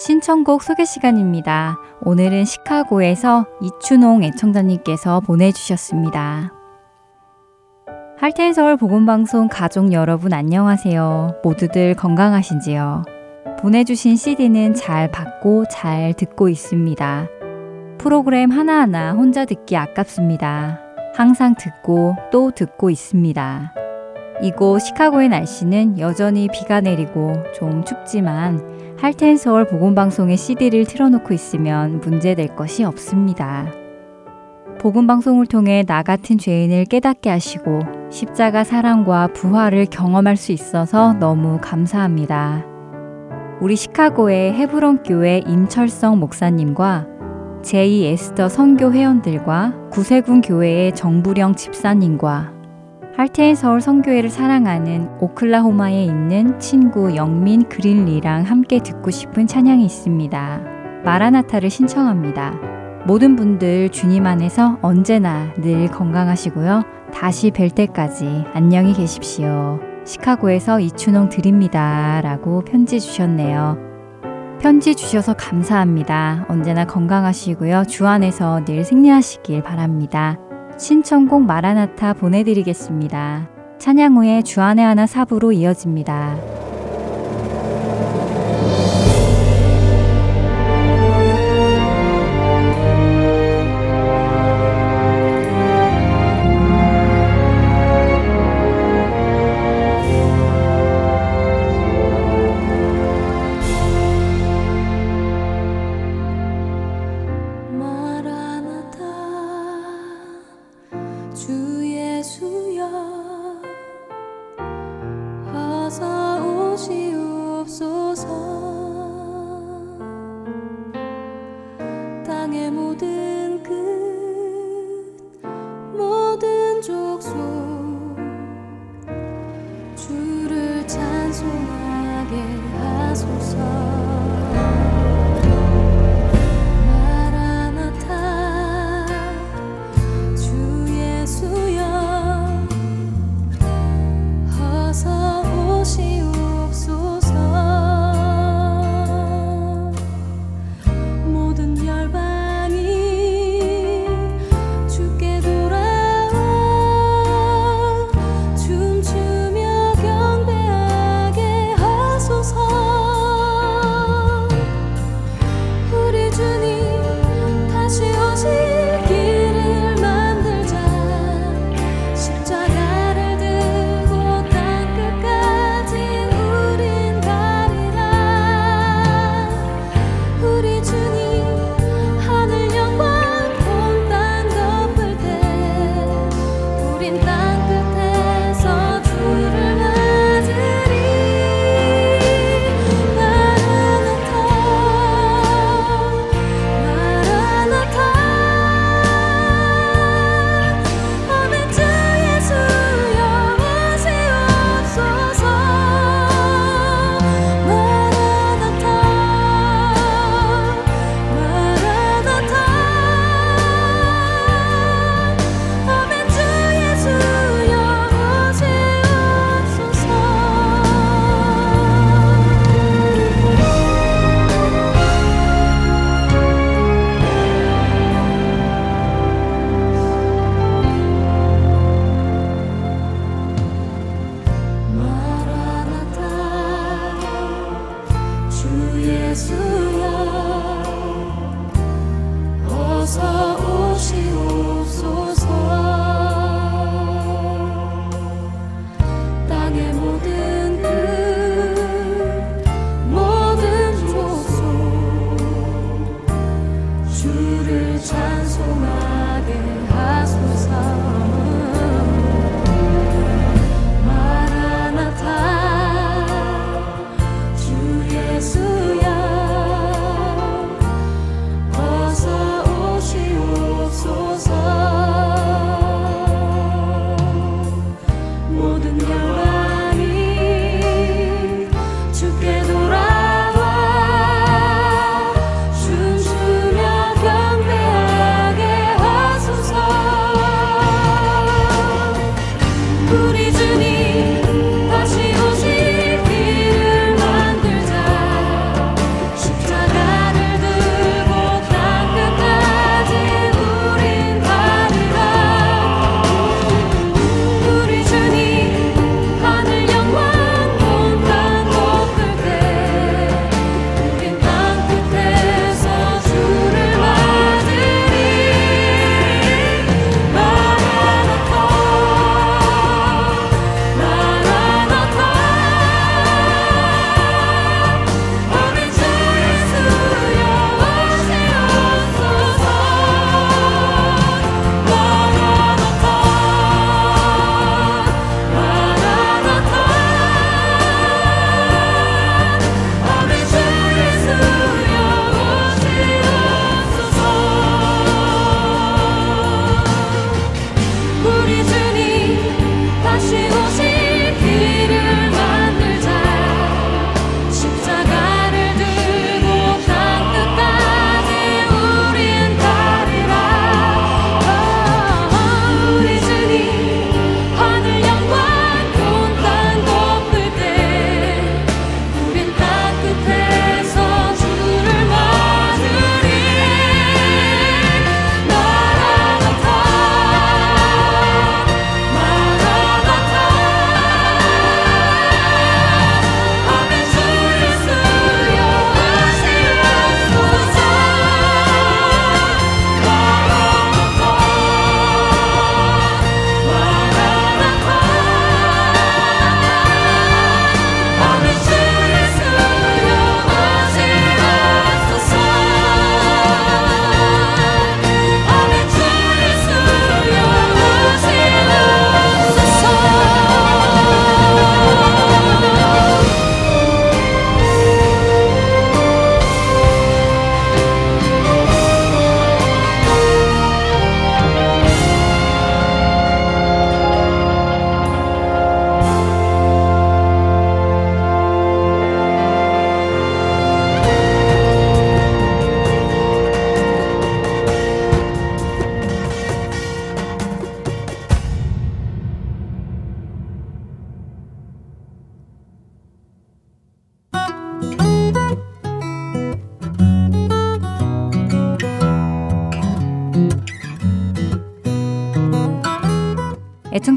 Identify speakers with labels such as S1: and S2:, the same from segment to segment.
S1: 신청곡 소개 시간입니다. 오늘은 시카고에서 이춘홍 애청자님께서 보내주셨습니다. 할텐 서울 보건방송 가족 여러분 안녕하세요. 모두들 건강하신지요? 보내주신 CD는 잘 받고 잘 듣고 있습니다. 프로그램 하나하나 혼자 듣기 아깝습니다. 항상 듣고 또 듣고 있습니다. 이곳 시카고의 날씨는 여전히 비가 내리고 좀 춥지만 할텐 서울 복음방송의 CD를 틀어놓고 있으면 문제될 것이 없습니다. 복음방송을 통해 나 같은 죄인을 깨닫게 하시고 십자가 사랑과 부활을 경험할 수 있어서 너무 감사합니다. 우리 시카고의 헤브론 교회 임철성 목사님과 제2 에스더 선교 회원들과 구세군 교회의 정부령 집사님과 할테인 서울 성교회를 사랑하는 오클라호마에 있는 친구 영민 그린리랑 함께 듣고 싶은 찬양이 있습니다. 마라나타를 신청합니다. 모든 분들 주님 안에서 언제나 늘 건강하시고요. 다시 뵐 때까지 안녕히 계십시오. 시카고에서 이춘홍 드립니다. 라고 편지 주셨네요. 편지 주셔서 감사합니다. 언제나 건강하시고요. 주 안에서 늘 승리하시길 바랍니다. 신청곡 마라나타 보내드리겠습니다. 찬양 후에 주안의 하나 사부로 이어집니다.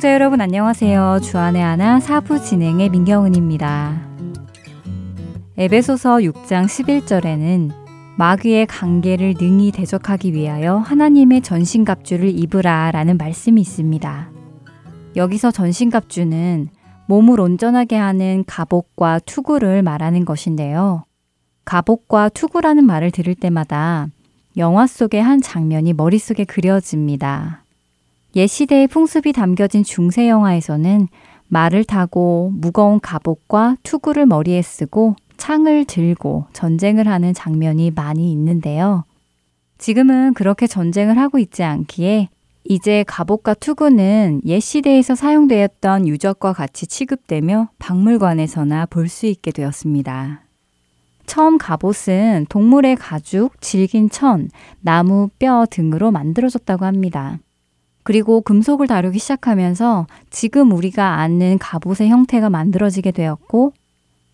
S1: 애청자 여러분 안녕하세요. 주안의 하나 사부 진행의 민경은입니다. 에베소서 6장 11절에는 마귀의 관계를 능히 대적하기 위하여 하나님의 전신갑주를 입으라 라는 말씀이 있습니다. 여기서 전신갑주는 몸을 온전하게 하는 갑옷과 투구를 말하는 것인데요. 갑옷과 투구라는 말을 들을 때마다 영화 속의 한 장면이 머릿속에 그려집니다. 옛 시대의 풍습이 담겨진 중세 영화에서는 말을 타고 무거운 갑옷과 투구를 머리에 쓰고 창을 들고 전쟁을 하는 장면이 많이 있는데요. 지금은 그렇게 전쟁을 하고 있지 않기에 이제 갑옷과 투구는 옛 시대에서 사용되었던 유적과 같이 취급되며 박물관에서나 볼 수 있게 되었습니다. 처음 갑옷은 동물의 가죽, 질긴 천, 나무, 뼈 등으로 만들어졌다고 합니다. 그리고 금속을 다루기 시작하면서 지금 우리가 아는 갑옷의 형태가 만들어지게 되었고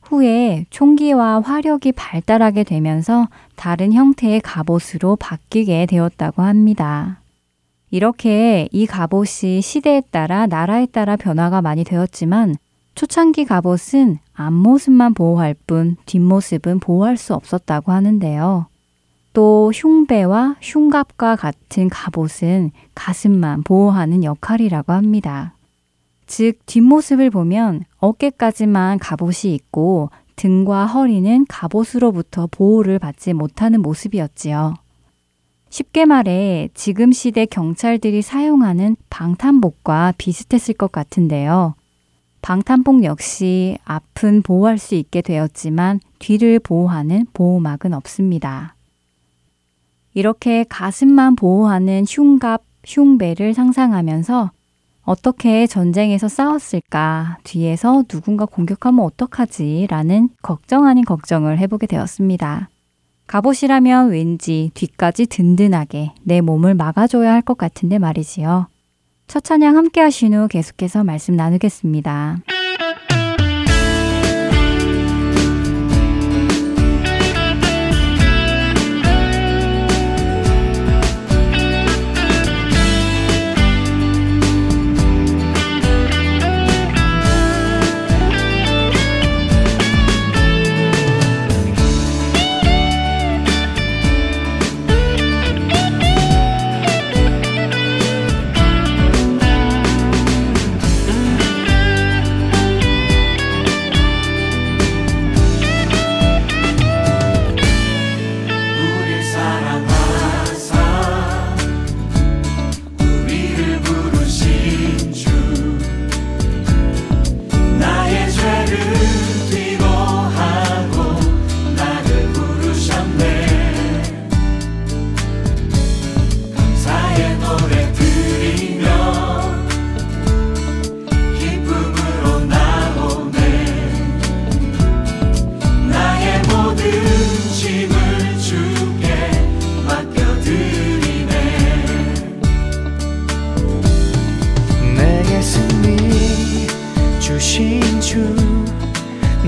S1: 후에 총기와 화력이 발달하게 되면서 다른 형태의 갑옷으로 바뀌게 되었다고 합니다. 이렇게 이 갑옷이 시대에 따라 나라에 따라 변화가 많이 되었지만 초창기 갑옷은 앞모습만 보호할 뿐 뒷모습은 보호할 수 없었다고 하는데요. 또 흉배와 흉갑과 같은 갑옷은 가슴만 보호하는 역할이라고 합니다. 즉, 뒷모습을 보면 어깨까지만 갑옷이 있고 등과 허리는 갑옷으로부터 보호를 받지 못하는 모습이었지요. 쉽게 말해 지금 시대 경찰들이 사용하는 방탄복과 비슷했을 것 같은데요. 방탄복 역시 앞은 보호할 수 있게 되었지만 뒤를 보호하는 보호막은 없습니다. 이렇게 가슴만 보호하는 흉갑, 흉배를 상상하면서 어떻게 전쟁에서 싸웠을까? 뒤에서 누군가 공격하면 어떡하지? 라는 걱정 아닌 걱정을 해보게 되었습니다. 갑옷이라면 왠지 뒤까지 든든하게 내 몸을 막아줘야 할 것 같은데 말이지요. 첫 찬양 함께 하신 후 계속해서 말씀 나누겠습니다.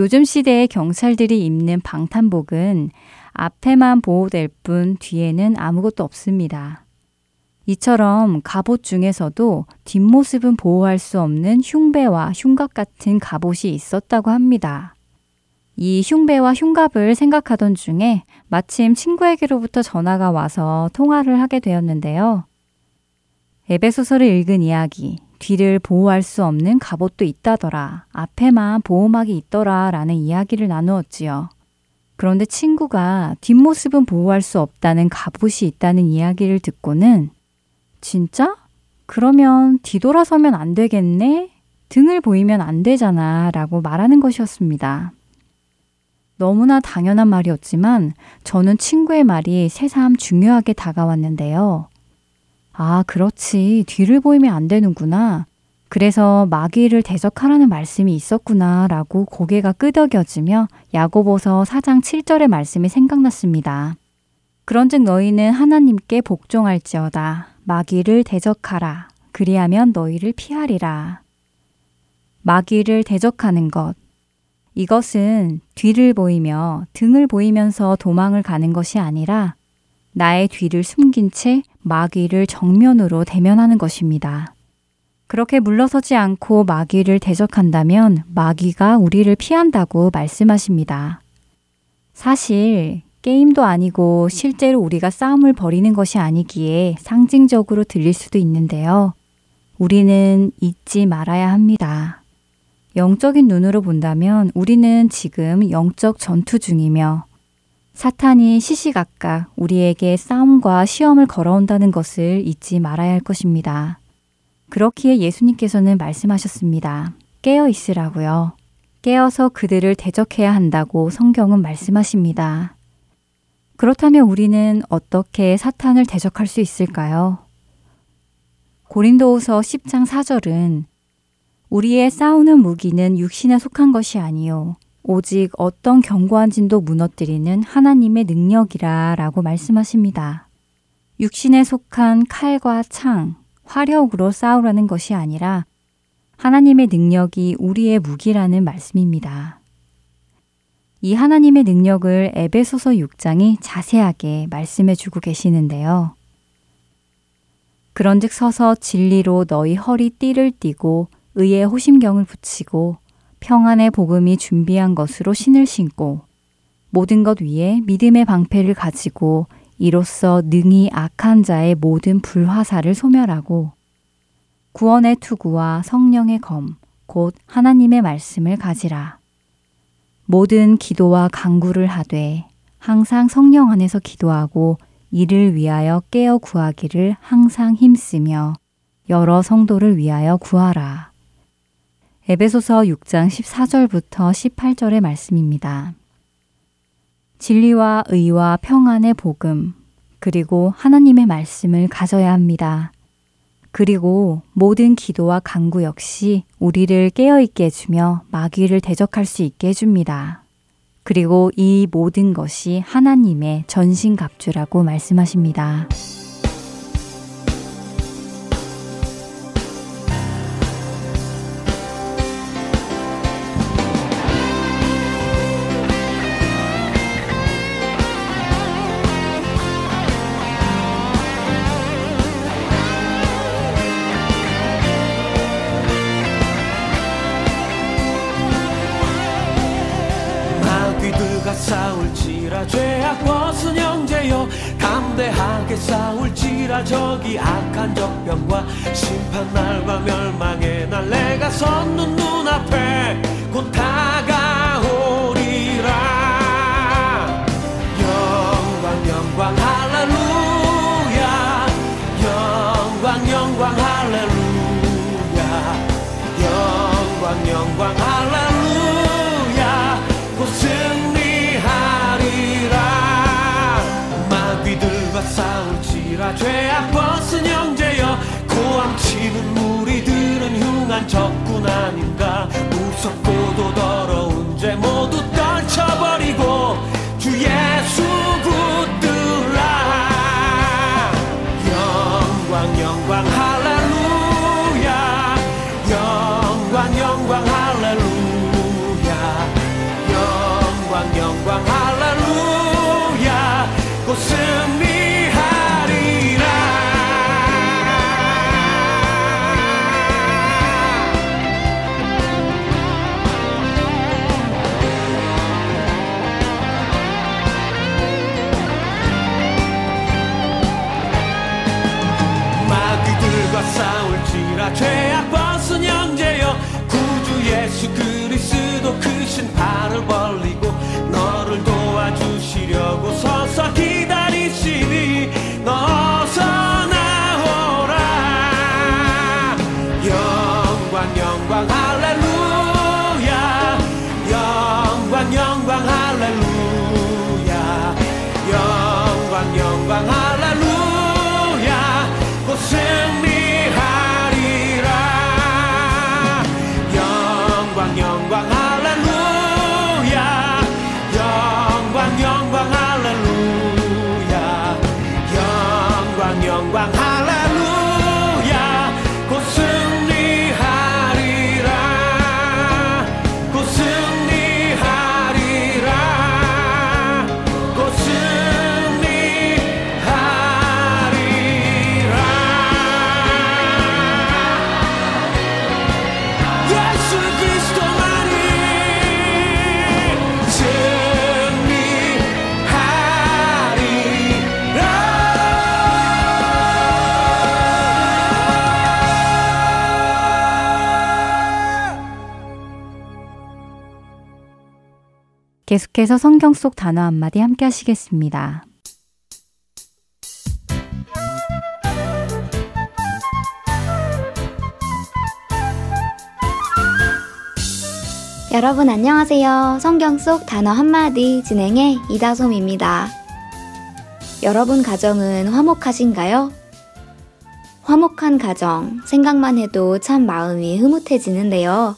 S1: 요즘 시대의 경찰들이 입는 방탄복은 앞에만 보호될 뿐 뒤에는 아무것도 없습니다. 이처럼 갑옷 중에서도 뒷모습은 보호할 수 없는 흉배와 흉갑 같은 갑옷이 있었다고 합니다. 이 흉배와 흉갑을 생각하던 중에 마침 친구에게로부터 전화가 와서 통화를 하게 되었는데요. 에베소서를 읽은 이야기, 뒤를 보호할 수 없는 갑옷도 있다더라. 앞에만 보호막이 있더라. 라는 이야기를 나누었지요. 그런데 친구가 뒷모습은 보호할 수 없다는 갑옷이 있다는 이야기를 듣고는 진짜? 그러면 뒤돌아서면 안 되겠네? 등을 보이면 안 되잖아. 라고 말하는 것이었습니다. 너무나 당연한 말이었지만 저는 친구의 말이 새삼 중요하게 다가왔는데요. 아, 그렇지. 뒤를 보이면 안 되는구나. 그래서 마귀를 대적하라는 말씀이 있었구나 라고 고개가 끄덕여지며 야고보서 4장 7절의 말씀이 생각났습니다. 그런즉 너희는 하나님께 복종할지어다. 마귀를 대적하라. 그리하면 너희를 피하리라. 마귀를 대적하는 것. 이것은 뒤를 보이며 등을 보이면서 도망을 가는 것이 아니라 나의 뒤를 숨긴 채 마귀를 정면으로 대면하는 것입니다. 그렇게 물러서지 않고 마귀를 대적한다면 마귀가 우리를 피한다고 말씀하십니다. 사실 게임도 아니고 실제로 우리가 싸움을 벌이는 것이 아니기에 상징적으로 들릴 수도 있는데요. 우리는 잊지 말아야 합니다. 영적인 눈으로 본다면 우리는 지금 영적 전투 중이며 사탄이 시시각각 우리에게 싸움과 시험을 걸어온다는 것을 잊지 말아야 할 것입니다. 그렇기에 예수님께서는 말씀하셨습니다. 깨어 있으라고요. 깨어서 그들을 대적해야 한다고 성경은 말씀하십니다. 그렇다면 우리는 어떻게 사탄을 대적할 수 있을까요? 고린도후서 10장 4절은 우리의 싸우는 무기는 육신에 속한 것이 아니요 오직 어떤 견고한 진도 무너뜨리는 하나님의 능력이라 라고 말씀하십니다. 육신에 속한 칼과 창, 화력으로 싸우라는 것이 아니라 하나님의 능력이 우리의 무기라는 말씀입니다. 이 하나님의 능력을 에베소서 6장이 자세하게 말씀해 주고 계시는데요. 그런즉 서서 진리로 너희 허리 띠를 띠고 의의 호심경을 붙이고 평안의 복음이 준비한 것으로 신을 신고 모든 것 위에 믿음의 방패를 가지고 이로써 능히 악한 자의 모든 불화살을 소멸하고 구원의 투구와 성령의 검, 곧 하나님의 말씀을 가지라. 모든 기도와 강구를 하되 항상 성령 안에서 기도하고 이를 위하여 깨어 구하기를 항상 힘쓰며 여러 성도를 위하여 구하라. 에베소서 6장 14절부터 18절의 말씀입니다. 진리와 의와 평안의 복음, 그리고 하나님의 말씀을 가져야 합니다. 그리고 모든 기도와 간구 역시 우리를 깨어있게 해주며 마귀를 대적할 수 있게 해줍니다. 그리고 이 모든 것이 하나님의 전신갑주라고 말씀하십니다.
S2: 담대하게 싸울지라 저기 악한 적병과 심판날과 멸망의 날. 내가 섰는 눈앞에 곧 다가 적군 아닌
S1: 계속해서 성경 속 단어 한마디 함께 하시겠습니다.
S3: 여러분 안녕하세요. 성경 속 단어 한마디 진행의 이다솜입니다. 여러분 가정은 화목하신가요? 화목한 가정, 생각만 해도 참 마음이 흐뭇해지는데요.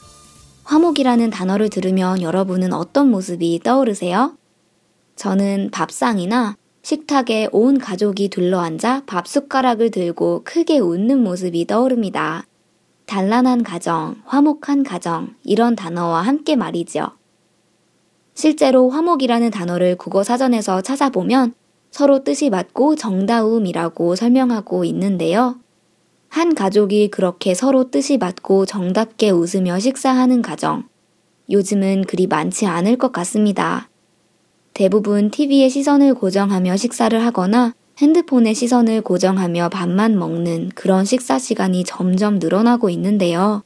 S3: 화목이라는 단어를 들으면 여러분은 어떤 모습이 떠오르세요? 저는 밥상이나 식탁에 온 가족이 둘러앉아 밥 숟가락을 들고 크게 웃는 모습이 떠오릅니다. 단란한 가정, 화목한 가정, 이런 단어와 함께 말이죠. 실제로 화목이라는 단어를 국어 사전에서 찾아보면 서로 뜻이 맞고 정다움이라고 설명하고 있는데요. 한 가족이 그렇게 서로 뜻이 맞고 정답게 웃으며 식사하는 가정. 요즘은 그리 많지 않을 것 같습니다. 대부분 TV에 시선을 고정하며 식사를 하거나 핸드폰에 시선을 고정하며 밥만 먹는 그런 식사 시간이 점점 늘어나고 있는데요.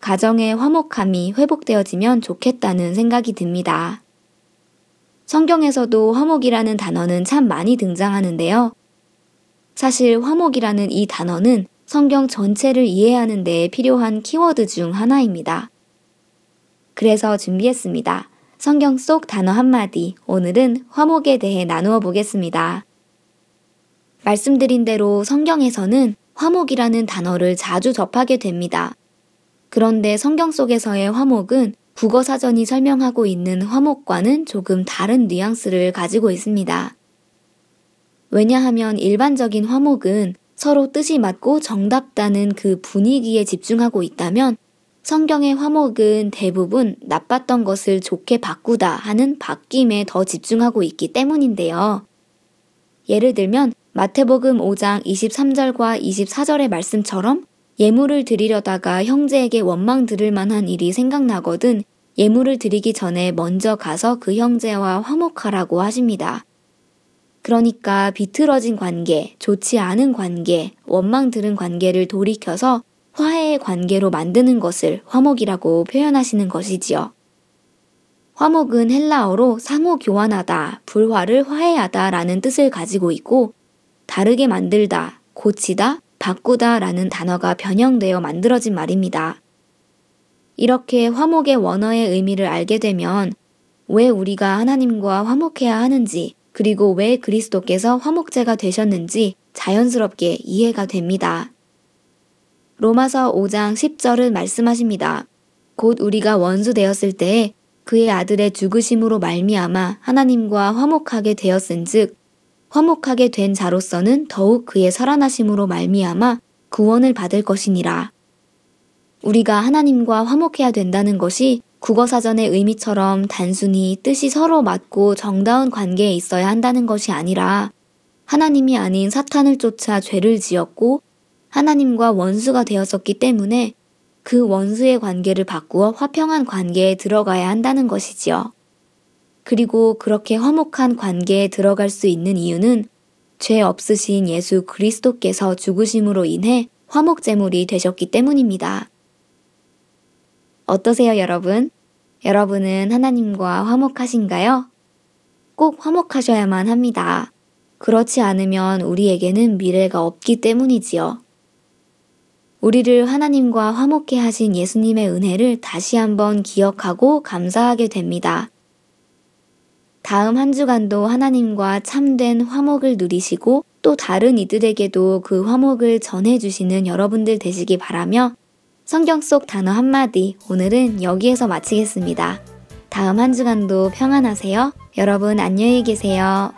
S3: 가정의 화목함이 회복되어지면 좋겠다는 생각이 듭니다. 성경에서도 화목이라는 단어는 참 많이 등장하는데요. 사실 화목이라는 이 단어는 성경 전체를 이해하는 데 필요한 키워드 중 하나입니다. 그래서 준비했습니다. 성경 속 단어 한마디, 오늘은 화목에 대해 나누어 보겠습니다. 말씀드린 대로 성경에서는 화목이라는 단어를 자주 접하게 됩니다. 그런데 성경 속에서의 화목은 국어 사전이 설명하고 있는 화목과는 조금 다른 뉘앙스를 가지고 있습니다. 왜냐하면 일반적인 화목은 서로 뜻이 맞고 정답다는 그 분위기에 집중하고 있다면 성경의 화목은 대부분 나빴던 것을 좋게 바꾸다 하는 바뀜에 더 집중하고 있기 때문인데요. 예를 들면 마태복음 5장 23절과 24절의 말씀처럼 예물을 드리려다가 형제에게 원망 들을 만한 일이 생각나거든 예물을 드리기 전에 먼저 가서 그 형제와 화목하라고 하십니다. 그러니까 비틀어진 관계, 좋지 않은 관계, 원망 들은 관계를 돌이켜서 화해의 관계로 만드는 것을 화목이라고 표현하시는 것이지요. 화목은 헬라어로 상호 교환하다, 불화를 화해하다 라는 뜻을 가지고 있고, 다르게 만들다, 고치다, 바꾸다 라는 단어가 변형되어 만들어진 말입니다. 이렇게 화목의 원어의 의미를 알게 되면 왜 우리가 하나님과 화목해야 하는지, 그리고 왜 그리스도께서 화목제가 되셨는지 자연스럽게 이해가 됩니다. 로마서 5장 10절은 말씀하십니다. 곧 우리가 원수 되었을 때에 그의 아들의 죽으심으로 말미암아 하나님과 화목하게 되었은즉 화목하게 된 자로서는 더욱 그의 살아나심으로 말미암아 구원을 받을 것이니라. 우리가 하나님과 화목해야 된다는 것이 국어사전의 의미처럼 단순히 뜻이 서로 맞고 정다운 관계에 있어야 한다는 것이 아니라 하나님이 아닌 사탄을 쫓아 죄를 지었고 하나님과 원수가 되었었기 때문에 그 원수의 관계를 바꾸어 화평한 관계에 들어가야 한다는 것이지요. 그리고 그렇게 화목한 관계에 들어갈 수 있는 이유는 죄 없으신 예수 그리스도께서 죽으심으로 인해 화목제물이 되셨기 때문입니다. 어떠세요, 여러분? 여러분은 하나님과 화목하신가요? 꼭 화목하셔야만 합니다. 그렇지 않으면 우리에게는 미래가 없기 때문이지요. 우리를 하나님과 화목해 하신 예수님의 은혜를 다시 한번 기억하고 감사하게 됩니다. 다음 한 주간도 하나님과 참된 화목을 누리시고 또 다른 이들에게도 그 화목을 전해주시는 여러분들 되시기 바라며 성경 속 단어 한마디 오늘은 여기에서 마치겠습니다. 다음 한 주간도 평안하세요. 여러분 안녕히 계세요.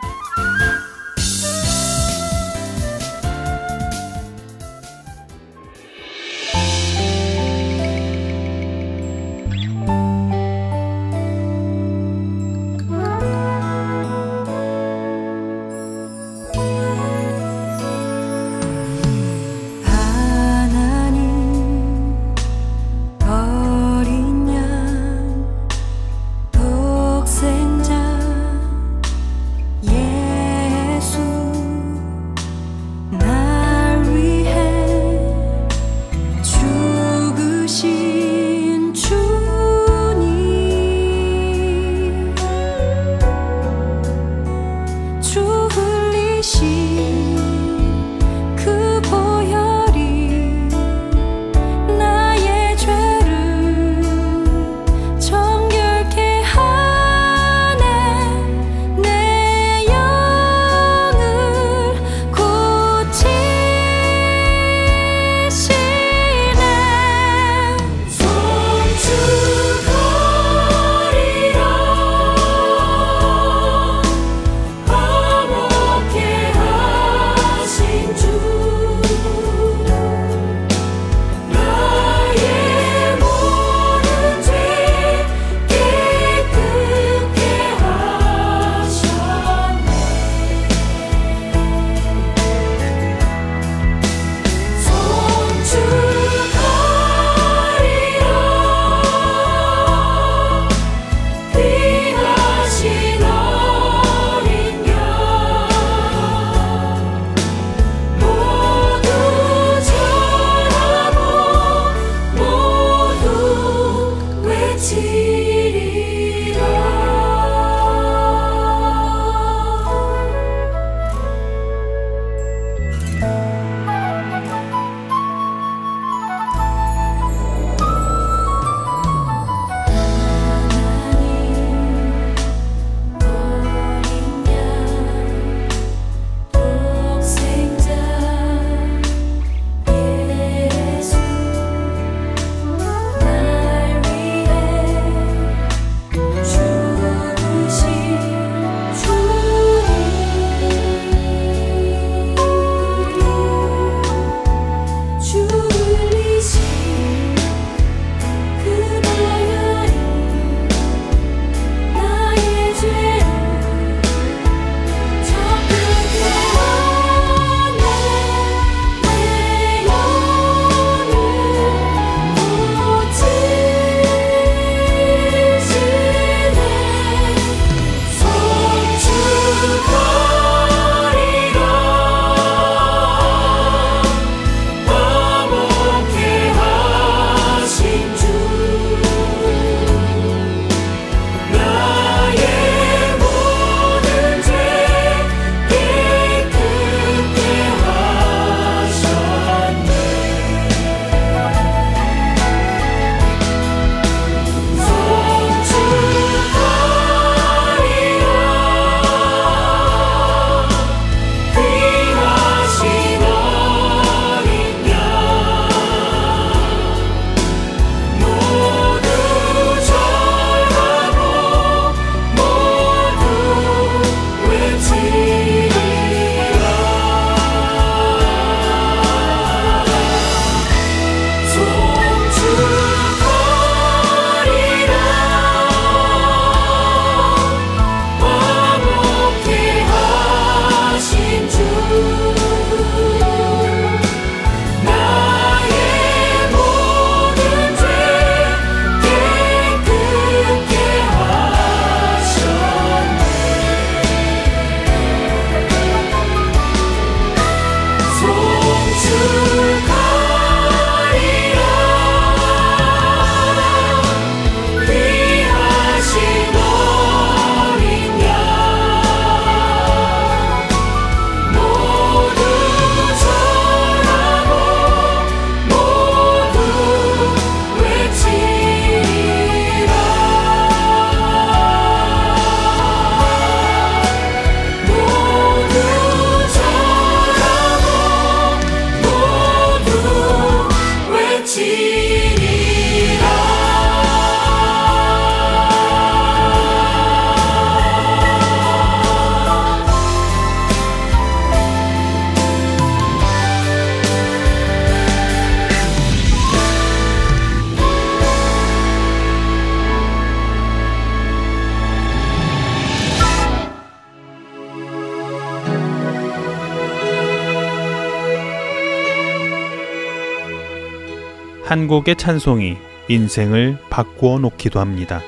S4: 한 곡의 찬송이 인생을 바꾸어 놓기도 합니다.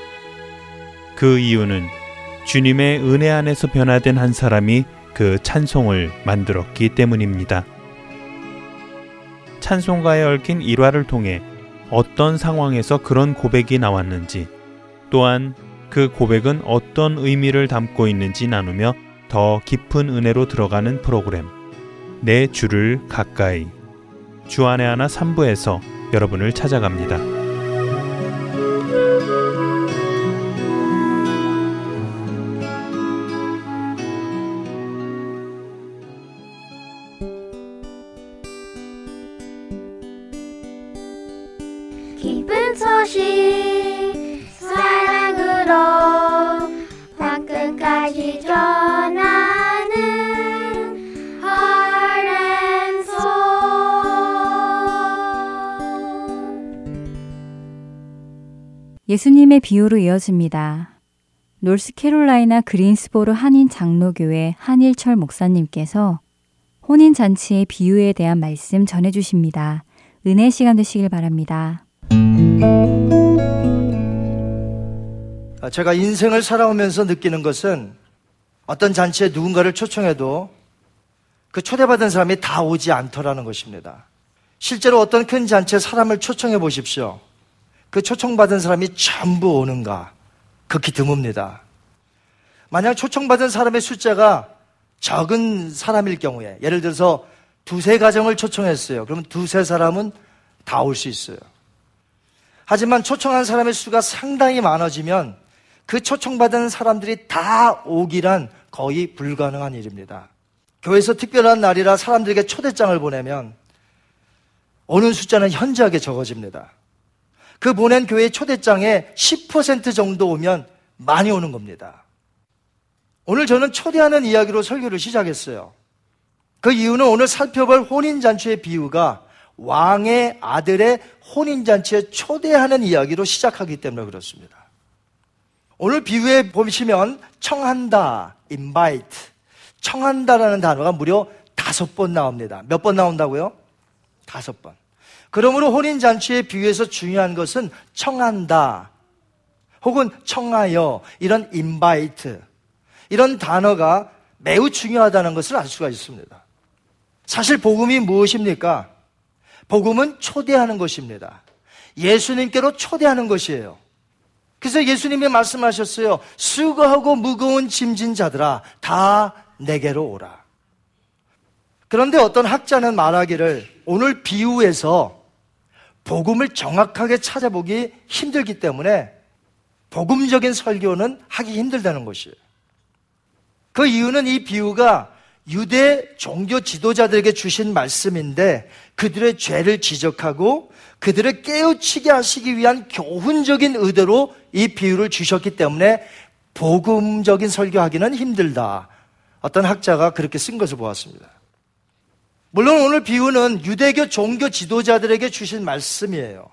S4: 그 이유는 주님의 은혜 안에서 변화된 한 사람이 그 찬송을 만들었기 때문입니다. 찬송가에 얽힌 일화를 통해 어떤 상황에서 그런 고백이 나왔는지 또한 그 고백은 어떤 의미를 담고 있는지 나누며 더 깊은 은혜로 들어가는 프로그램 내 주를 가까이 주안의 하나 3부에서 여러분을 찾아갑니다.
S1: 예수님의 비유로 이어집니다. 노스캐롤라이나 그린스보르 한인 장로교회 한일철 목사님께서 혼인 잔치의 비유에 대한 말씀 전해 주십니다. 은혜 시간 되시길 바랍니다.
S5: 아, 제가 인생을 살아오면서 느끼는 것은 어떤 잔치에 누군가를 초청해도 그 초대받은 사람이 다 오지 않더라는 것입니다. 실제로 어떤 큰 잔치에 사람을 초청해 보십시오. 그 초청받은 사람이 전부 오는가? 극히 드뭅니다. 만약 초청받은 사람의 숫자가 적은 사람일 경우에, 예를 들어서 두세 가정을 초청했어요. 그러면 두세 사람은 다 올 수 있어요. 하지만 초청한 사람의 수가 상당히 많아지면 그 초청받은 사람들이 다 오기란 거의 불가능한 일입니다. 교회에서 특별한 날이라 사람들에게 초대장을 보내면 오는 숫자는 현저하게 적어집니다. 그 보낸 교회 초대장에 10% 정도 오면 많이 오는 겁니다. 오늘 저는 초대하는 이야기로 설교를 시작했어요. 그 이유는 오늘 살펴볼 혼인잔치의 비유가 왕의 아들의 혼인잔치에 초대하는 이야기로 시작하기 때문에 그렇습니다. 오늘 비유에 보시면 청한다, invite, 청한다라는 단어가 무려 다섯 번 나옵니다. 몇 번 나온다고요? 다섯 번. 그러므로 혼인잔치의 비유에서 중요한 것은 청한다, 혹은 청하여, 이런 invite, 이런 단어가 매우 중요하다는 것을 알 수가 있습니다. 사실 복음이 무엇입니까? 복음은 초대하는 것입니다. 예수님께로 초대하는 것이에요. 그래서 예수님이 말씀하셨어요. 수고하고 무거운 짐진 자들아, 다 내게로 오라. 그런데 어떤 학자는 말하기를 오늘 비유에서 복음을 정확하게 찾아보기 힘들기 때문에 복음적인 설교는 하기 힘들다는 것이에요. 그 이유는 이 비유가 유대 종교 지도자들에게 주신 말씀인데 그들의 죄를 지적하고 그들을 깨우치게 하시기 위한 교훈적인 의도로 이 비유를 주셨기 때문에 복음적인 설교하기는 힘들다. 어떤 학자가 그렇게 쓴 것을 보았습니다. 물론 오늘 비유는 유대교 종교 지도자들에게 주신 말씀이에요.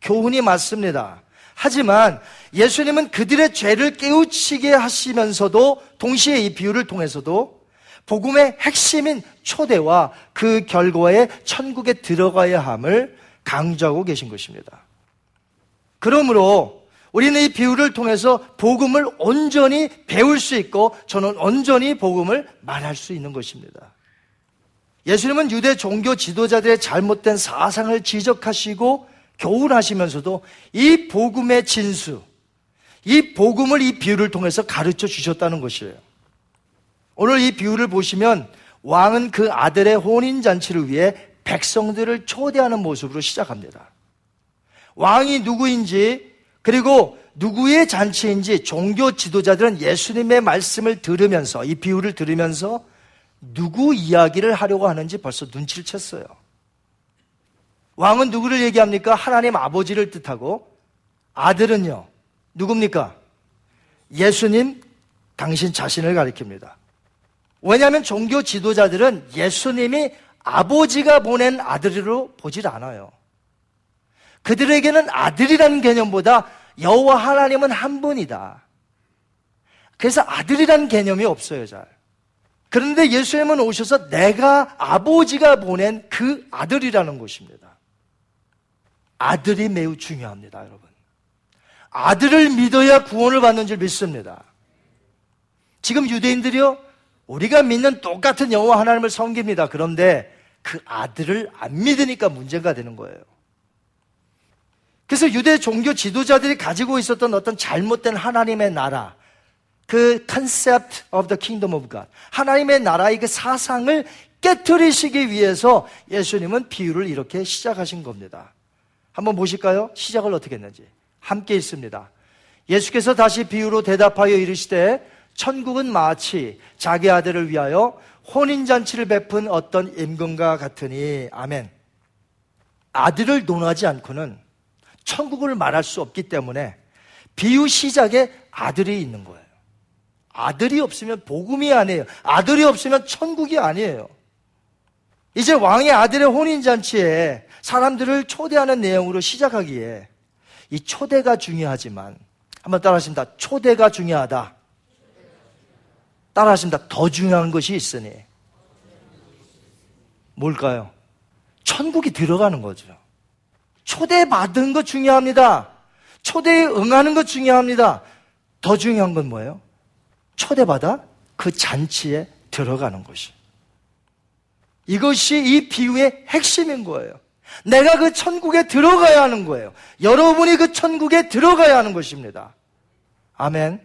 S5: 교훈이 맞습니다. 하지만 예수님은 그들의 죄를 깨우치게 하시면서도 동시에 이 비유를 통해서도 복음의 핵심인 초대와 그 결과에 천국에 들어가야 함을 강조하고 계신 것입니다. 그러므로 우리는 이 비유를 통해서 복음을 온전히 배울 수 있고 저는 온전히 복음을 말할 수 있는 것입니다. 예수님은 유대 종교 지도자들의 잘못된 사상을 지적하시고 교훈하시면서도 이 복음의 진수, 이 복음을 이 비유를 통해서 가르쳐 주셨다는 것이에요. 오늘 이 비유를 보시면 왕은 그 아들의 혼인잔치를 위해 백성들을 초대하는 모습으로 시작합니다. 왕이 누구인지 그리고 누구의 잔치인지 종교 지도자들은 예수님의 말씀을 들으면서 이 비유를 들으면서 누구 이야기를 하려고 하는지 벌써 눈치를 챘어요. 왕은 누구를 얘기합니까? 하나님 아버지를 뜻하고 아들은요. 누굽니까? 예수님 당신 자신을 가리킵니다. 왜냐하면 종교 지도자들은 예수님이 아버지가 보낸 아들로 보질 않아요. 그들에게는 아들이라는 개념보다 여호와 하나님은 한 분이다. 그래서 아들이라는 개념이 없어요, 잘. 그런데 예수님은 오셔서 내가 아버지가 보낸 그 아들이라는 것입니다. 아들이 매우 중요합니다, 여러분. 아들을 믿어야 구원을 받는 줄 믿습니다. 지금 유대인들이요, 우리가 믿는 똑같은 여호와 하나님을 섬깁니다. 그런데 그 아들을 안 믿으니까 문제가 되는 거예요. 그래서 유대 종교 지도자들이 가지고 있었던 어떤 잘못된 하나님의 나라, 그 concept of the kingdom of God, 하나님의 나라의 그 사상을 깨뜨리시기 위해서 예수님은 비유를 이렇게 시작하신 겁니다. 한번 보실까요? 시작을 어떻게 했는지. 함께 있습니다. 예수께서 다시 비유로 대답하여 이르시되 천국은 마치 자기 아들을 위하여 혼인잔치를 베푼 어떤 임금과 같으니 아멘. 아들을 논하지 않고는 천국을 말할 수 없기 때문에 비유 시작에 아들이 있는 거예요. 아들이 없으면 복음이 아니에요. 아들이 없으면 천국이 아니에요. 이제 왕의 아들의 혼인잔치에 사람들을 초대하는 내용으로 시작하기에 이 초대가 중요하지만 한번 따라하십니다. 초대가 중요하다. 따라하십니다. 더 중요한 것이 있으니 뭘까요? 천국이 들어가는 거죠. 초대받은 것 중요합니다. 초대에 응하는 것 중요합니다. 더 중요한 건 뭐예요? 초대받아 그 잔치에 들어가는 것이. 이것이 이 비유의 핵심인 거예요. 내가 그 천국에 들어가야 하는 거예요. 여러분이 그 천국에 들어가야 하는 것입니다. 아멘.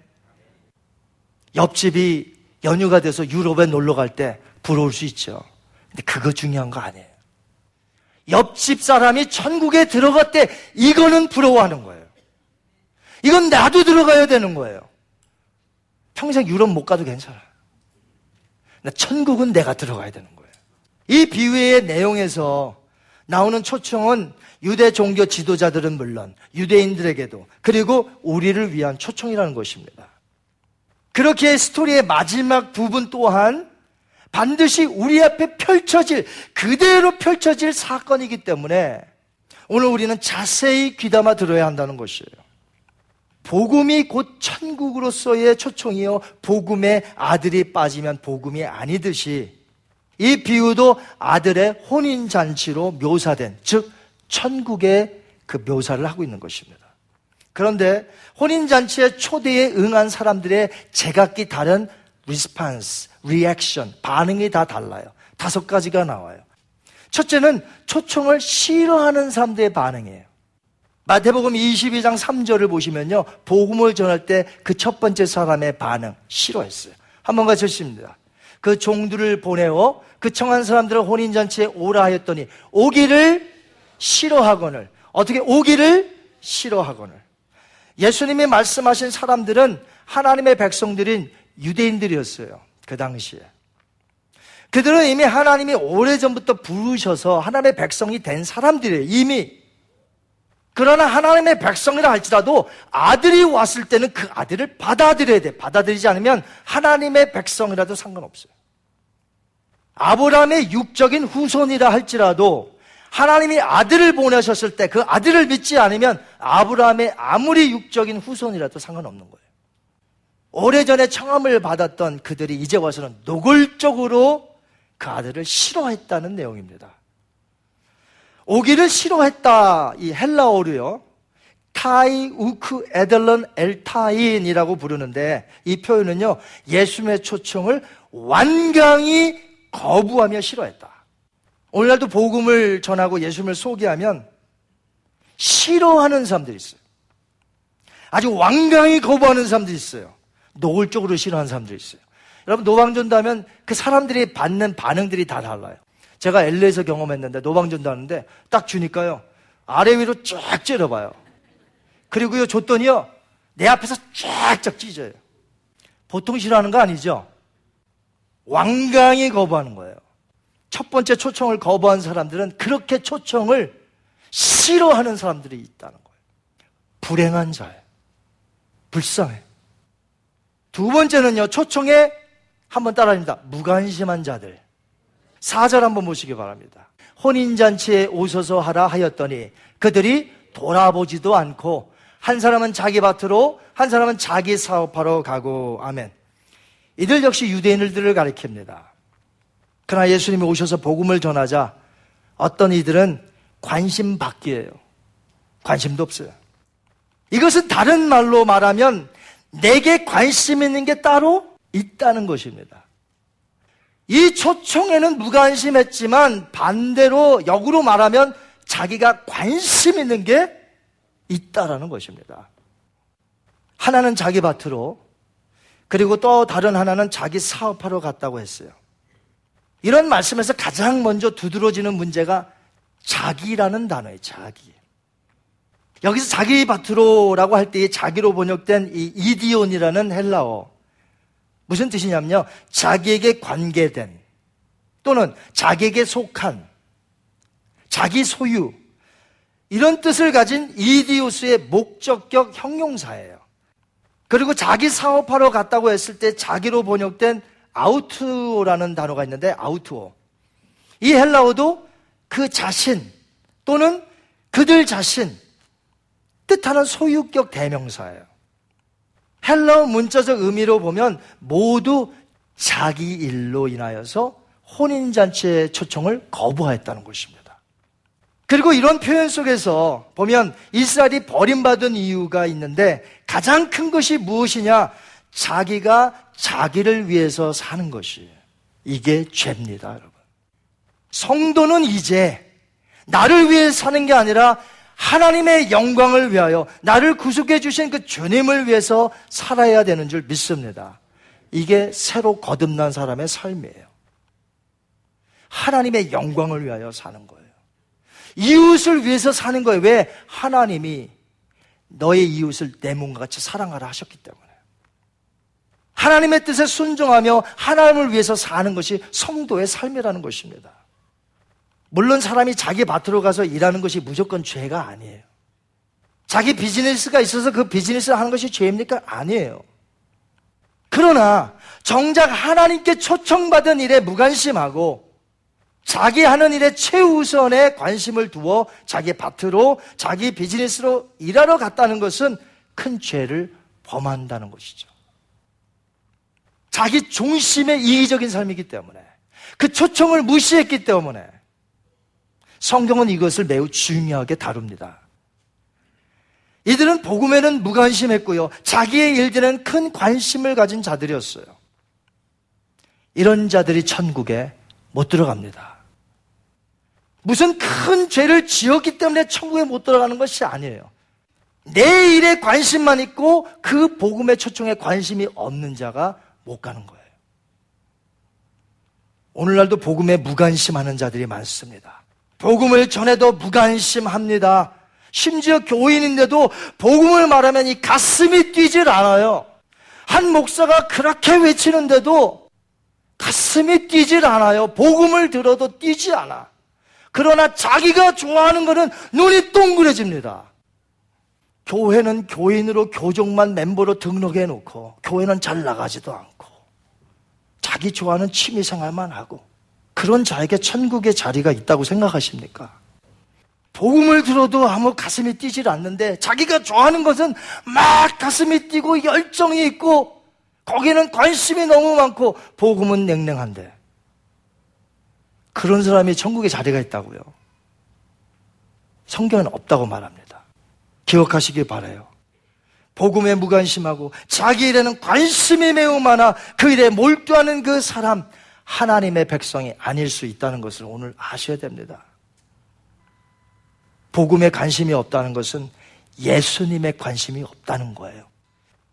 S5: 옆집이 연휴가 돼서 유럽에 놀러 갈 때 부러울 수 있죠. 근데 그거 중요한 거 아니에요. 옆집 사람이 천국에 들어갔대. 이거는 부러워하는 거예요. 이건 나도 들어가야 되는 거예요. 평생 유럽 못 가도 괜찮아. 천국은 내가 들어가야 되는 거예요. 이 비유의 내용에서 나오는 초청은 유대 종교 지도자들은 물론 유대인들에게도 그리고 우리를 위한 초청이라는 것입니다. 그렇게 스토리의 마지막 부분 또한 반드시 우리 앞에 펼쳐질, 그대로 펼쳐질 사건이기 때문에 오늘 우리는 자세히 귀담아 들어야 한다는 것이에요. 복음이 곧 천국으로서의 초청이요. 복음의 아들이 빠지면 복음이 아니듯이 이 비유도 아들의 혼인 잔치로 묘사된, 즉, 천국의 그 묘사를 하고 있는 것입니다. 그런데 혼인 잔치의 초대에 응한 사람들의 제각기 다른 response, reaction, 반응이 다 달라요. 다섯 가지가 나와요. 첫째는 초청을 싫어하는 사람들의 반응이에요. 마태복음 22장 3절을 보시면요. 복음을 전할 때 그 첫 번째 사람의 반응, 싫어했어요. 한번 읽습니다. 그 종들을 보내어 그 청한 사람들을 혼인잔치에 오라 하였더니 오기를 싫어하거늘 어떻게 오기를 싫어하거늘 예수님이 말씀하신 사람들은 하나님의 백성들인 유대인들이었어요. 그 당시에. 그들은 이미 하나님이 오래전부터 부르셔서 하나님의 백성이 된 사람들이에요. 이미. 그러나 하나님의 백성이라 할지라도 아들이 왔을 때는 그 아들을 받아들여야 돼. 받아들이지 않으면 하나님의 백성이라도 상관없어요. 아브라함의 육적인 후손이라 할지라도 하나님이 아들을 보내셨을 때 그 아들을 믿지 않으면 아브라함의 아무리 육적인 후손이라도 상관없는 거예요. 오래전에 청함을 받았던 그들이 이제 와서는 노골적으로 그 아들을 싫어했다는 내용입니다. 오기를 싫어했다. 이 헬라어로요. 타이 우크 에델런 엘타인이라고 부르는데 이 표현은요. 예수님의 초청을 완강히 거부하며 싫어했다. 오늘날도 복음을 전하고 예수님을 소개하면 싫어하는 사람들이 있어요. 아주 완강히 거부하는 사람들이 있어요. 노골적으로 싫어하는 사람들이 있어요. 여러분 노방전도 하면 그 사람들이 받는 반응들이 다 달라요. 제가 LA에서 경험했는데 노방전도 하는데 딱 주니까요. 아래 위로 쫙 찌르봐요. 그리고요 줬더니요. 내 앞에서 쫙쫙 찢어요. 보통 싫어하는 거 아니죠? 완강히 거부하는 거예요. 첫 번째 초청을 거부한 사람들은 그렇게 초청을 싫어하는 사람들이 있다는 거예요. 불행한 자예요. 불쌍해. 두 번째는요, 초청에 한번 따라합니다. 무관심한 자들. 사절 한번 보시기 바랍니다. 혼인잔치에 오셔서 하라 하였더니 그들이 돌아보지도 않고 한 사람은 자기 밭으로 한 사람은 자기 사업하러 가고 아멘. 이들 역시 유대인들을 가리킵니다. 그러나 예수님이 오셔서 복음을 전하자 어떤 이들은 관심 받기예요. 관심도 없어요. 이것은 다른 말로 말하면 내게 관심 있는 게 따로 있다는 것입니다. 이 초청에는 무관심했지만 반대로 역으로 말하면 자기가 관심 있는 게 있다라는 것입니다. 하나는 자기 밭으로 그리고 또 다른 하나는 자기 사업하러 갔다고 했어요. 이런 말씀에서 가장 먼저 두드러지는 문제가 자기라는 단어예요, 자기. 여기서 자기 밭으로라고 할 때 자기로 번역된 이 이디온이라는 헬라어. 무슨 뜻이냐면요. 자기에게 관계된 또는 자기에게 속한 자기 소유 이런 뜻을 가진 이디오스의 목적격 형용사예요. 그리고 자기 사업하러 갔다고 했을 때 자기로 번역된 아우트오라는 단어가 있는데 아우트오. 이 헬라어도 그 자신 또는 그들 자신 뜻하는 소유격 대명사예요. 헬라어 문자적 의미로 보면 모두 자기 일로 인하여서 혼인잔치의 초청을 거부하였다는 것입니다. 그리고 이런 표현 속에서 보면 이스라엘이 버림받은 이유가 있는데 가장 큰 것이 무엇이냐? 자기가 자기를 위해서 사는 것이 이게 죄입니다, 여러분. 성도는 이제 나를 위해 사는 게 아니라 하나님의 영광을 위하여 나를 구속해 주신 그 주님을 위해서 살아야 되는 줄 믿습니다. 이게 새로 거듭난 사람의 삶이에요. 하나님의 영광을 위하여 사는 거예요. 이웃을 위해서 사는 거예요. 왜? 하나님이 너의 이웃을 내 몸과 같이 사랑하라 하셨기 때문에. 하나님의 뜻에 순종하며 하나님을 위해서 사는 것이 성도의 삶이라는 것입니다. 물론 사람이 자기 밭으로 가서 일하는 것이 무조건 죄가 아니에요. 자기 비즈니스가 있어서 그 비즈니스를 하는 것이 죄입니까? 아니에요. 그러나 정작 하나님께 초청받은 일에 무관심하고 자기 하는 일에 최우선에 관심을 두어 자기 밭으로 자기 비즈니스로 일하러 갔다는 것은 큰 죄를 범한다는 것이죠. 자기 중심의 이기적인 삶이기 때문에 그 초청을 무시했기 때문에 성경은 이것을 매우 중요하게 다룹니다. 이들은 복음에는 무관심했고요. 자기의 일들은 큰 관심을 가진 자들이었어요. 이런 자들이 천국에 못 들어갑니다. 무슨 큰 죄를 지었기 때문에 천국에 못 들어가는 것이 아니에요. 내 일에 관심만 있고 그 복음의 초청에 관심이 없는 자가 못 가는 거예요. 오늘날도 복음에 무관심하는 자들이 많습니다. 복음을 전해도 무관심합니다. 심지어 교인인데도 복음을 말하면 이 가슴이 뛰질 않아요. 한 목사가 그렇게 외치는데도 가슴이 뛰질 않아요. 복음을 들어도 뛰지 않아. 그러나 자기가 좋아하는 것은 눈이 동그래집니다. 교회는 교인으로 교종만 멤버로 등록해 놓고 교회는 잘 나가지도 않고 자기 좋아하는 취미 생활만 하고 그런 자에게 천국의 자리가 있다고 생각하십니까? 복음을 들어도 아무 가슴이 뛰질 않는데 자기가 좋아하는 것은 막 가슴이 뛰고 열정이 있고 거기는 관심이 너무 많고 복음은 냉랭한데 그런 사람이 천국의 자리가 있다고요. 성경은 없다고 말합니다. 기억하시길 바래요. 복음에 무관심하고 자기 일에는 관심이 매우 많아 그 일에 몰두하는 그 사람 하나님의 백성이 아닐 수 있다는 것을 오늘 아셔야 됩니다. 복음에 관심이 없다는 것은 예수님의 관심이 없다는 거예요.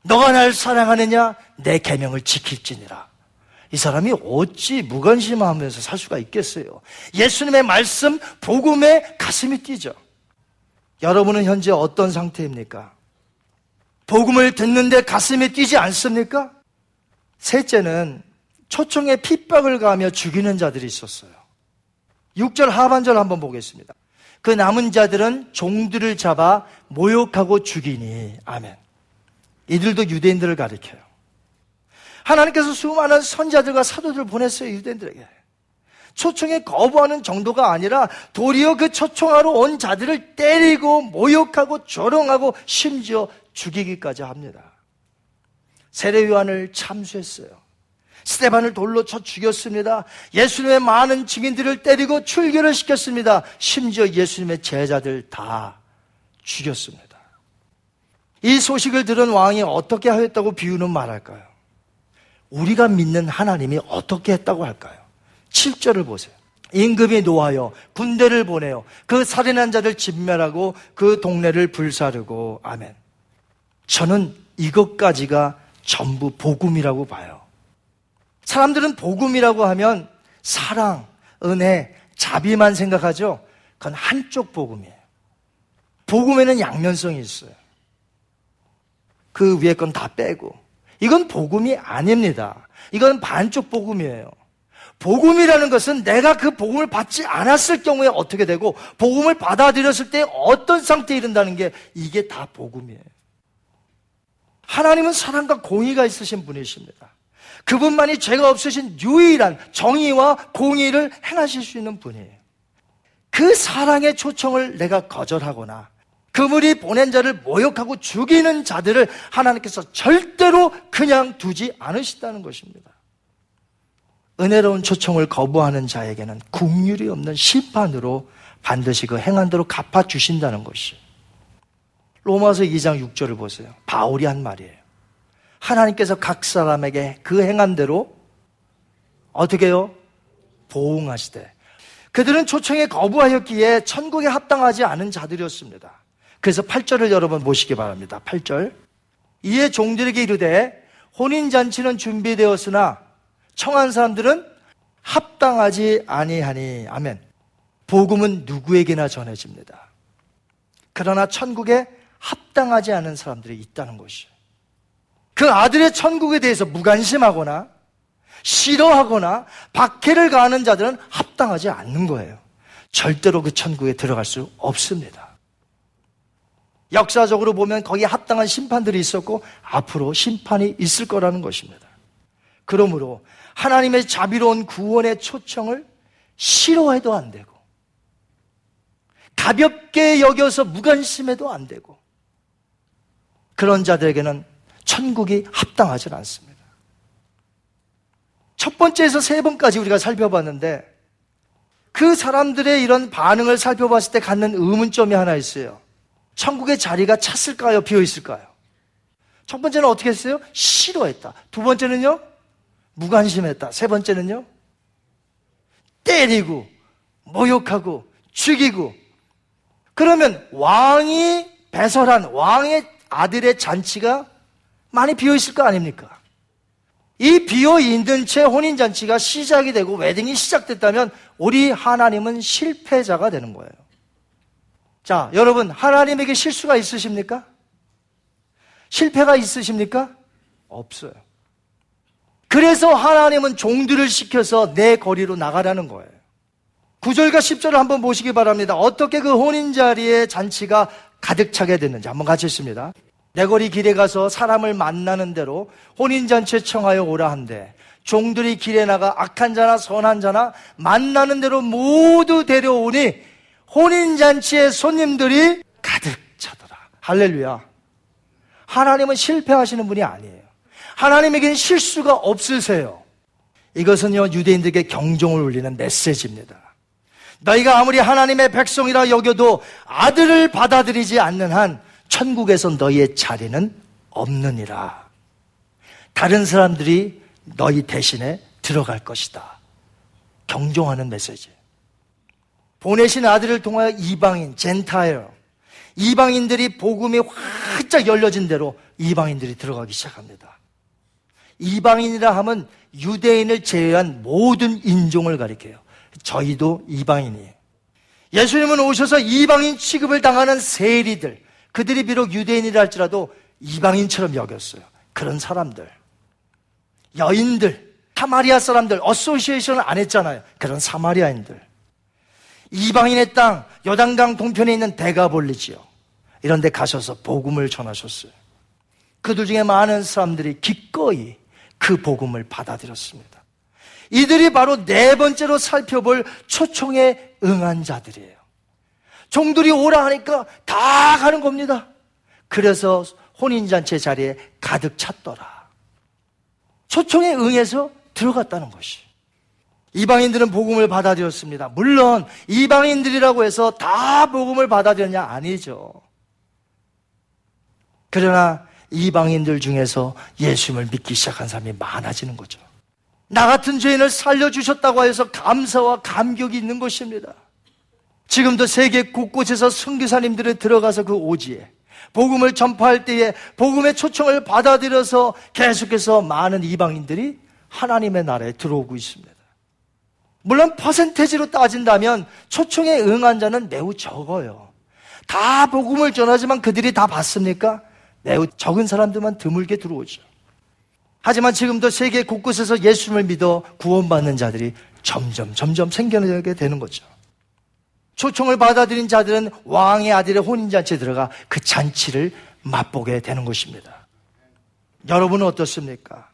S5: 너가 날 사랑하느냐? 내 계명을 지킬지니라. 이 사람이 어찌 무관심하면서 살 수가 있겠어요? 예수님의 말씀, 복음에 가슴이 뛰죠. 여러분은 현재 어떤 상태입니까? 복음을 듣는데 가슴이 뛰지 않습니까? 셋째는 초청에 핍박을 가하며 죽이는 자들이 있었어요. 6절 하반절 한번 보겠습니다. 그 남은 자들은 종들을 잡아 모욕하고 죽이니. 아멘. 이들도 유대인들을 가리켜요. 하나님께서 수많은 선자들과 사도들을 보냈어요, 유대인들에게. 초청에 거부하는 정도가 아니라 도리어 그 초청하러 온 자들을 때리고 모욕하고 조롱하고 심지어 죽이기까지 합니다. 세례요한을 참수했어요. 스테반을 돌로 쳐 죽였습니다. 예수님의 많은 증인들을 때리고 출교를 시켰습니다. 심지어 예수님의 제자들 다 죽였습니다. 이 소식을 들은 왕이 어떻게 하였다고 비유는 말할까요? 우리가 믿는 하나님이 어떻게 했다고 할까요? 7절을 보세요. 임금이 노하여 군대를 보내요. 그 살인한 자들 진멸하고 그 동네를 불사르고 아멘. 저는 이것까지가 전부 복음이라고 봐요. 사람들은 복음이라고 하면 사랑, 은혜, 자비만 생각하죠. 그건 한쪽 복음이에요. 복음에는 양면성이 있어요. 그 위에 건 다 빼고. 이건 복음이 아닙니다. 이건 반쪽 복음이에요. 복음이라는 것은 내가 그 복음을 받지 않았을 경우에 어떻게 되고 복음을 받아들였을 때 어떤 상태에 이른다는 게 이게 다 복음이에요. 하나님은 사랑과 공의가 있으신 분이십니다. 그분만이 죄가 없으신 유일한 정의와 공의를 행하실 수 있는 분이에요. 그 사랑의 초청을 내가 거절하거나 그물이 보낸 자를 모욕하고 죽이는 자들을 하나님께서 절대로 그냥 두지 않으신다는 것입니다. 은혜로운 초청을 거부하는 자에게는 국률이 없는 심판으로 반드시 그 행한대로 갚아주신다는 것이. 로마서 2장 6절을 보세요. 바울이 한 말이에요. 하나님께서 각 사람에게 그 행한 대로 어떻게 해요? 보응하시되. 그들은 초청에 거부하였기에 천국에 합당하지 않은 자들이었습니다. 그래서 8절을 여러분 보시기 바랍니다. 8절. 이에 종들에게 이르되 혼인잔치는 준비되었으나 청한 사람들은 합당하지 아니하니 아멘. 복음은 누구에게나 전해집니다. 그러나 천국에 합당하지 않은 사람들이 있다는 것이에요. 그 아들의 천국에 대해서 무관심하거나 싫어하거나 박해를 가하는 자들은 합당하지 않는 거예요. 절대로 그 천국에 들어갈 수 없습니다. 역사적으로 보면 거기에 합당한 심판들이 있었고 앞으로 심판이 있을 거라는 것입니다. 그러므로 하나님의 자비로운 구원의 초청을 싫어해도 안 되고, 가볍게 여겨서 무관심해도 안 되고, 그런 자들에게는 천국이 합당하지 않습니다. 첫 번째에서 세 번까지 우리가 살펴봤는데, 그 사람들의 이런 반응을 살펴봤을 때 갖는 의문점이 하나 있어요. 천국의 자리가 찼을까요? 비어 있을까요? 첫 번째는 어떻게 했어요? 싫어했다. 두 번째는요? 무관심했다. 세 번째는요? 때리고, 모욕하고, 죽이고. 그러면 왕이 배설한 왕의 아들의 잔치가 많이 비어 있을 거 아닙니까? 이 비어 있는 채 혼인 잔치가 시작이 되고 웨딩이 시작됐다면 우리 하나님은 실패자가 되는 거예요. 자, 여러분, 하나님에게 실수가 있으십니까? 실패가 있으십니까? 없어요. 그래서 하나님은 종들을 시켜서 내 거리로 나가라는 거예요. 9절과 10절을 한번 보시기 바랍니다. 어떻게 그 혼인 자리에 잔치가 가득 차게 됐는지 한번 같이 읽습니다. 내 거리 길에 가서 사람을 만나는 대로 혼인 잔치에 청하여 오라 한데 종들이 길에 나가 악한 자나 선한 자나 만나는 대로 모두 데려오니 혼인 잔치에 손님들이 가득 차더라. 할렐루야. 하나님은 실패하시는 분이 아니에요. 하나님에게는 실수가 없으세요. 이것은요, 유대인들에게 경종을 울리는 메시지입니다. 너희가 아무리 하나님의 백성이라 여겨도 아들을 받아들이지 않는 한 천국에서 너희의 자리는 없느니라. 다른 사람들이 너희 대신에 들어갈 것이다. 경종하는 메시지. 보내신 아들을 통하여 이방인, 젠타일, 이방인들이 복음이 활짝 열려진 대로 이방인들이 들어가기 시작합니다. 이방인이라 하면 유대인을 제외한 모든 인종을 가리켜요. 저희도 이방인이에요. 예수님은 오셔서 이방인 취급을 당하는 세리들, 그들이 비록 유대인이라 할지라도 이방인처럼 여겼어요. 그런 사람들. 여인들, 사마리아 사람들, 어소시에이션을 안 했잖아요. 그런 사마리아인들. 이방인의 땅, 요단강 동편에 있는 대가볼리지요. 이런 데 가셔서 복음을 전하셨어요. 그들 중에 많은 사람들이 기꺼이 그 복음을 받아들였습니다. 이들이 바로 네 번째로 살펴볼 초청에 응한 자들이에요. 종들이 오라 하니까 다 가는 겁니다. 그래서 혼인잔치 자리에 가득 찼더라. 초청에 응해서 들어갔다는 것이. 이방인들은 복음을 받아들였습니다. 물론 이방인들이라고 해서 다 복음을 받아들였냐? 아니죠. 그러나 이방인들 중에서 예수님을 믿기 시작한 사람이 많아지는 거죠. 나 같은 죄인을 살려주셨다고 해서 감사와 감격이 있는 것입니다. 지금도 세계 곳곳에서 선교사님들이 들어가서 그 오지에 복음을 전파할 때에 복음의 초청을 받아들여서 계속해서 많은 이방인들이 하나님의 나라에 들어오고 있습니다. 물론 퍼센테지로 따진다면 초청에 응한 자는 매우 적어요. 다 복음을 전하지만 그들이 다 받습니까? 매우 적은 사람들만 드물게 들어오죠. 하지만 지금도 세계 곳곳에서 예수님을 믿어 구원받는 자들이 점점 점점 생겨나게 되는 거죠. 초청을 받아들인 자들은 왕의 아들의 혼인잔치에 들어가 그 잔치를 맛보게 되는 것입니다. 여러분은 어떻습니까?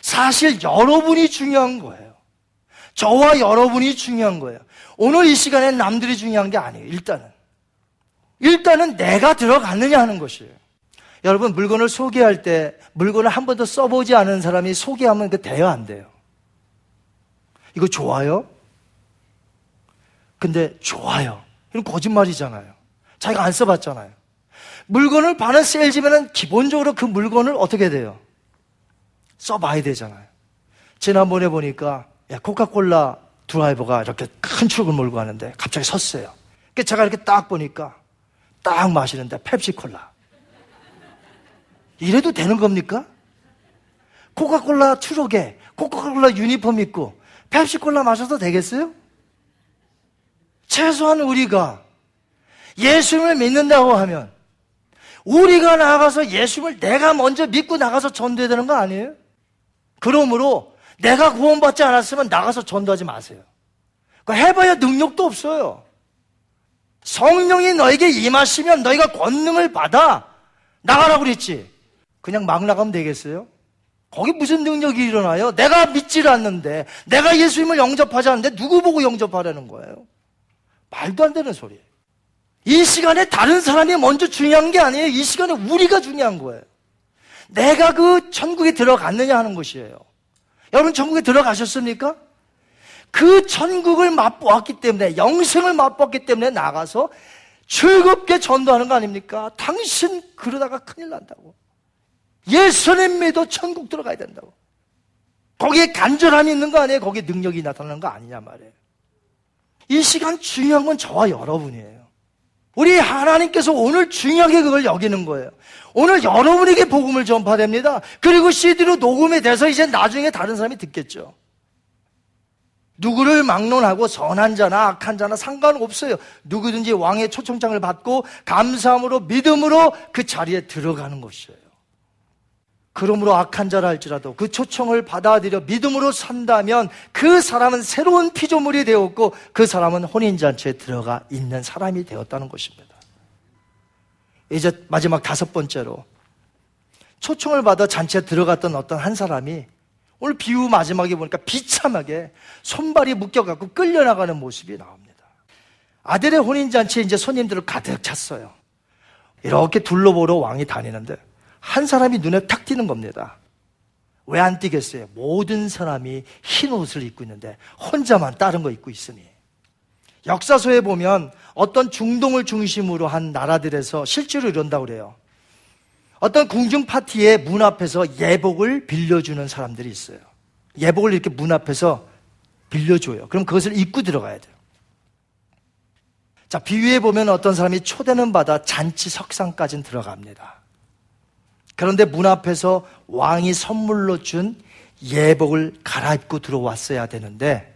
S5: 사실 여러분이 중요한 거예요. 저와 여러분이 중요한 거예요. 오늘 이 시간에 남들이 중요한 게 아니에요. 일단은. 일단은 내가 들어갔느냐 하는 것이에요. 여러분, 물건을 소개할 때 물건을 한 번도 써보지 않은 사람이 소개하면 그 돼요, 안 돼요? 이거 좋아요? 근데 좋아요. 이건 거짓말이잖아요. 자기가 안 써봤잖아요. 물건을 파는 세일즈맨은 기본적으로 그 물건을 어떻게 돼요? 써봐야 되잖아요. 지난번에 보니까 야, 코카콜라 드라이버가 이렇게 큰 트럭을 몰고 가는데 갑자기 섰어요. 그 제가 이렇게 딱 보니까 딱 마시는데 펩시콜라. 이래도 되는 겁니까? 코카콜라 트럭에 코카콜라 유니폼 입고 펩시콜라 마셔도 되겠어요? 최소한 우리가 예수님을 믿는다고 하면 우리가 나가서 예수님을 내가 먼저 믿고 나가서 전도해야 되는 거 아니에요? 그러므로 내가 구원받지 않았으면 나가서 전도하지 마세요. 해봐야 능력도 없어요. 성령이 너에게 임하시면 너희가 권능을 받아 나가라고 그랬지. 그냥 막 나가면 되겠어요? 거기 무슨 능력이 일어나요? 내가 믿지를 않는데, 내가 예수님을 영접하지 않는데 누구 보고 영접하라는 거예요? 말도 안 되는 소리예요. 이 시간에 다른 사람이 먼저 중요한 게 아니에요. 이 시간에 우리가 중요한 거예요. 내가 그 천국에 들어갔느냐 하는 것이에요. 여러분 천국에 들어가셨습니까? 그 천국을 맛보았기 때문에 영생을 맛보았기 때문에 나가서 즐겁게 전도하는 거 아닙니까? 당신 그러다가 큰일 난다고. 예수님 믿어 천국 들어가야 된다고. 거기에 간절함이 있는 거 아니에요? 거기에 능력이 나타나는 거 아니냐 말이에요. 이 시간 중요한 건 저와 여러분이에요. 우리 하나님께서 오늘 중요하게 그걸 여기는 거예요. 오늘 여러분에게 복음을 전파됩니다. 그리고 CD로 녹음이 돼서 이제 나중에 다른 사람이 듣겠죠. 누구를 막론하고 선한 자나 악한 자나 상관없어요. 누구든지 왕의 초청장을 받고 감사함으로 믿음으로 그 자리에 들어가는 것이에요. 그러므로 악한 자라 할지라도 그 초청을 받아들여 믿음으로 산다면 그 사람은 새로운 피조물이 되었고 그 사람은 혼인잔치에 들어가 있는 사람이 되었다는 것입니다. 이제 마지막 다섯 번째로 초청을 받아 잔치에 들어갔던 어떤 한 사람이 오늘 비유 마지막에 보니까 비참하게 손발이 묶여갖고 끌려나가는 모습이 나옵니다. 아들의 혼인잔치에 이제 손님들을 가득 찼어요. 이렇게 둘러보러 왕이 다니는데 한 사람이 눈에 탁 띄는 겁니다. 왜 안 띄겠어요? 모든 사람이 흰 옷을 입고 있는데 혼자만 다른 거 입고 있으니. 역사서에 보면 어떤 중동을 중심으로 한 나라들에서 실제로 이런다고 그래요. 어떤 궁중 파티의 문 앞에서 예복을 빌려주는 사람들이 있어요. 예복을 이렇게 문 앞에서 빌려줘요. 그럼 그것을 입고 들어가야 돼요. 자, 비유해 보면 어떤 사람이 초대는 받아 잔치 석상까지는 들어갑니다. 그런데 문 앞에서 왕이 선물로 준 예복을 갈아입고 들어왔어야 되는데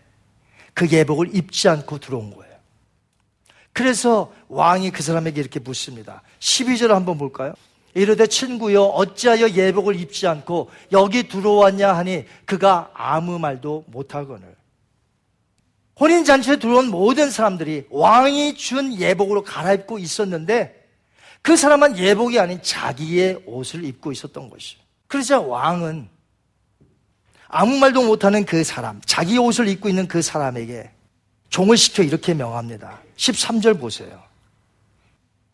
S5: 그 예복을 입지 않고 들어온 거예요. 그래서 왕이 그 사람에게 이렇게 묻습니다. 12절 한번 볼까요? 이르되 친구여 어찌하여 예복을 입지 않고 여기 들어왔냐 하니 그가 아무 말도 못하거늘 혼인잔치에 들어온 모든 사람들이 왕이 준 예복으로 갈아입고 있었는데 그 사람은 예복이 아닌 자기의 옷을 입고 있었던 것이죠. 그러자 왕은 아무 말도 못하는 그 사람, 자기 옷을 입고 있는 그 사람에게 종을 시켜 이렇게 명합니다. 13절 보세요.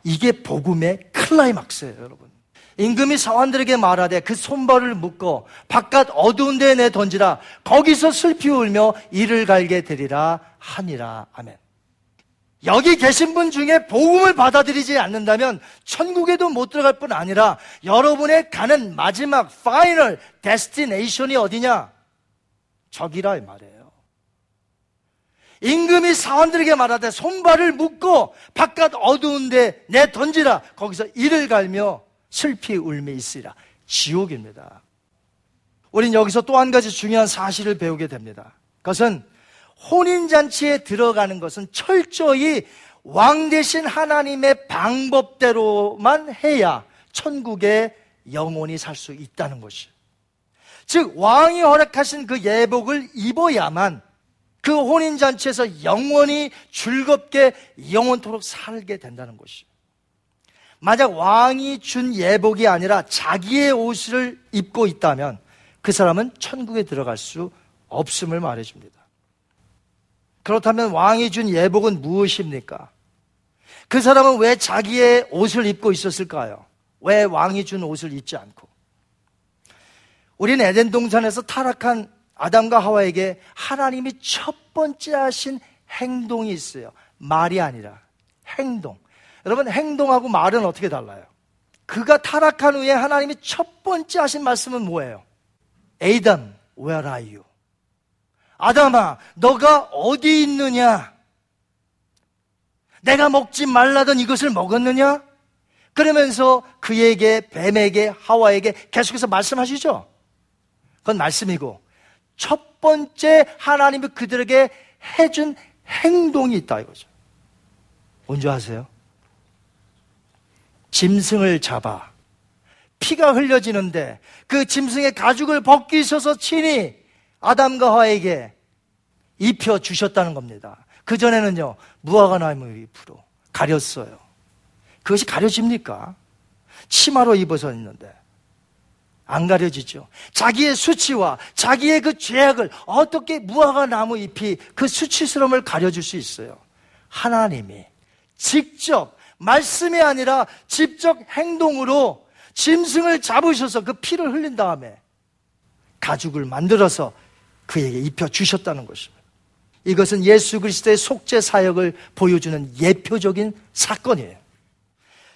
S5: 이게 복음의 클라이막스예요, 여러분. 임금이 사원들에게 말하되 그 손발을 묶어 바깥 어두운 데에 내 던지라 거기서 슬피 울며 이를 갈게 되리라 하니라. 아멘. 여기 계신 분 중에 복음을 받아들이지 않는다면 천국에도 못 들어갈 뿐 아니라 여러분의 가는 마지막 final destination이 어디냐? 지옥이라 이 말이에요. 임금이 사원들에게 말하되 손발을 묶고 바깥 어두운데 내 던지라 거기서 이를 갈며 슬피 욺이 있으리라 지옥입니다. 우린 여기서 또 한 가지 중요한 사실을 배우게 됩니다. 그것은 혼인잔치에 들어가는 것은 철저히 왕 대신 하나님의 방법대로만 해야 천국에 영원히 살 수 있다는 것이. 즉, 왕이 허락하신 그 예복을 입어야만 그 혼인잔치에서 영원히 즐겁게 영원토록 살게 된다는 것이. 만약 왕이 준 예복이 아니라 자기의 옷을 입고 있다면 그 사람은 천국에 들어갈 수 없음을 말해줍니다. 그렇다면 왕이 준 예복은 무엇입니까? 그 사람은 왜 자기의 옷을 입고 있었을까요? 왜 왕이 준 옷을 입지 않고? 우리는 에덴 동산에서 타락한 아담과 하와에게 하나님이 첫 번째 하신 행동이 있어요. 말이 아니라 행동. 여러분 행동하고 말은 어떻게 달라요? 그가 타락한 후에 하나님이 첫 번째 하신 말씀은 뭐예요? 에이담, where are you? 아담아, 너가 어디 있느냐? 내가 먹지 말라던 이것을 먹었느냐? 그러면서 그에게, 뱀에게, 하와에게 계속해서 말씀하시죠? 그건 말씀이고, 첫 번째 하나님이 그들에게 해준 행동이 있다 이거죠. 뭔지 아세요? 짐승을 잡아 피가 흘려지는데 그 짐승의 가죽을 벗기셔서 친히 아담과 하에게 입혀 주셨다는 겁니다. 그 전에는요 무화과 나무 잎으로 가렸어요. 그것이 가려집니까? 치마로 입어서 있는데 안 가려지죠. 자기의 수치와 자기의 그 죄악을 어떻게 무화과 나무 잎이 그 수치스러움을 가려줄 수 있어요. 하나님이 직접 말씀이 아니라 직접 행동으로 짐승을 잡으셔서 그 피를 흘린 다음에 가죽을 만들어서 그에게 입혀 주셨다는 것입니다. 이것은 예수 그리스도의 속죄 사역을 보여주는 예표적인 사건이에요.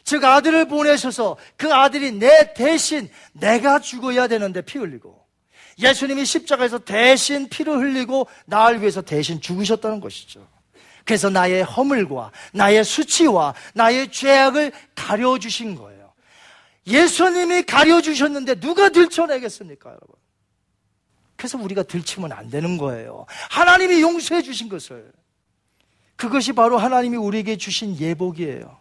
S5: 즉 아들을 보내셔서 그 아들이 내 대신 내가 죽어야 되는데 피 흘리고 예수님이 십자가에서 대신 피를 흘리고 나를 위해서 대신 죽으셨다는 것이죠. 그래서 나의 허물과 나의 수치와 나의 죄악을 가려주신 거예요. 예수님이 가려주셨는데 누가 들춰내겠습니까, 여러분? 그래서 우리가 들치면 안 되는 거예요. 하나님이 용서해 주신 것을. 그것이 바로 하나님이 우리에게 주신 예복이에요.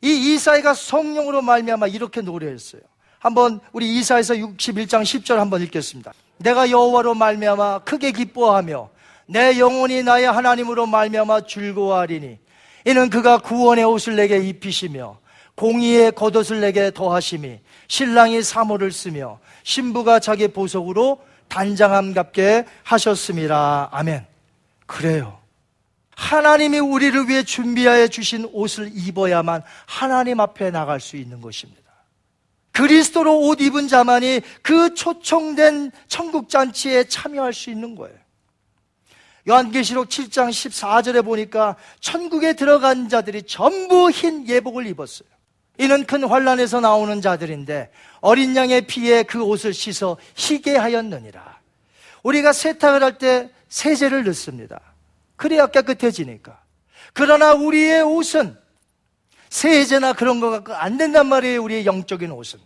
S5: 이 이사이가 성령으로 말미암아 이렇게 노래했어요. 한번 우리 이사에서 61장 10절 한번 읽겠습니다. 내가 여호와로 말미암아 크게 기뻐하며 내 영혼이 나의 하나님으로 말미암아 즐거워하리니 이는 그가 구원의 옷을 내게 입히시며 공의의 겉옷을 내게 더하심이 신랑이 사모를 쓰며 신부가 자기 보석으로 단장함갑게 하셨습니다. 아멘. 그래요. 하나님이 우리를 위해 준비하여 주신 옷을 입어야만 하나님 앞에 나갈 수 있는 것입니다. 그리스도로 옷 입은 자만이 그 초청된 천국잔치에 참여할 수 있는 거예요. 요한계시록 7장 14절에 보니까 천국에 들어간 자들이 전부 흰 예복을 입었어요. 이는 큰 환란에서 나오는 자들인데 어린 양의 피에 그 옷을 씻어 희게 하였느니라. 우리가 세탁을 할 때 세제를 넣습니다. 그래야 깨끗해지니까. 그러나 우리의 옷은 세제나 그런 거 갖고 안 된단 말이에요. 우리의 영적인 옷은.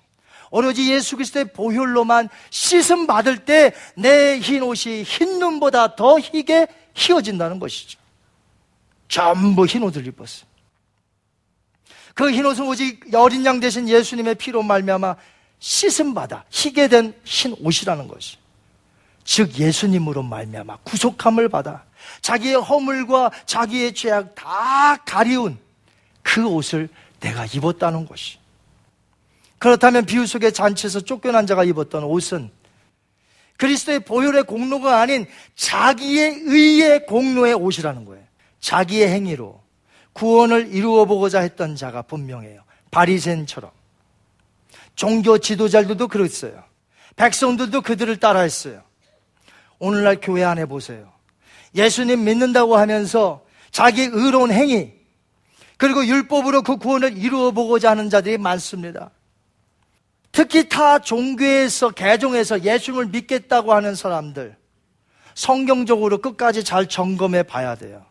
S5: 오로지 예수 그리스도의 보혈로만 씻음 받을 때 내 흰 옷이 흰 눈보다 더 희게 휘어진다는 것이죠. 전부 흰 옷을 입었어요. 그 흰 옷은 오직 어린 양 대신 예수님의 피로 말미암아 씻음 받아 희게 된 흰 옷이라는 것이. 즉 예수님으로 말미암아 구속함을 받아 자기의 허물과 자기의 죄악 다 가리운 그 옷을 내가 입었다는 것이. 그렇다면 비유 속의 잔치에서 쫓겨난 자가 입었던 옷은 그리스도의 보혈의 공로가 아닌 자기의 의의 공로의 옷이라는 거예요. 자기의 행위로 구원을 이루어 보고자 했던 자가 분명해요. 바리새인처럼 종교 지도자들도 그랬어요. 백성들도 그들을 따라했어요. 오늘날 교회 안에 보세요. 예수님 믿는다고 하면서 자기 의로운 행위, 그리고 율법으로 그 구원을 이루어 보고자 하는 자들이 많습니다. 특히 타 종교에서, 개종해서 예수님을 믿겠다고 하는 사람들, 성경적으로 끝까지 잘 점검해 봐야 돼요.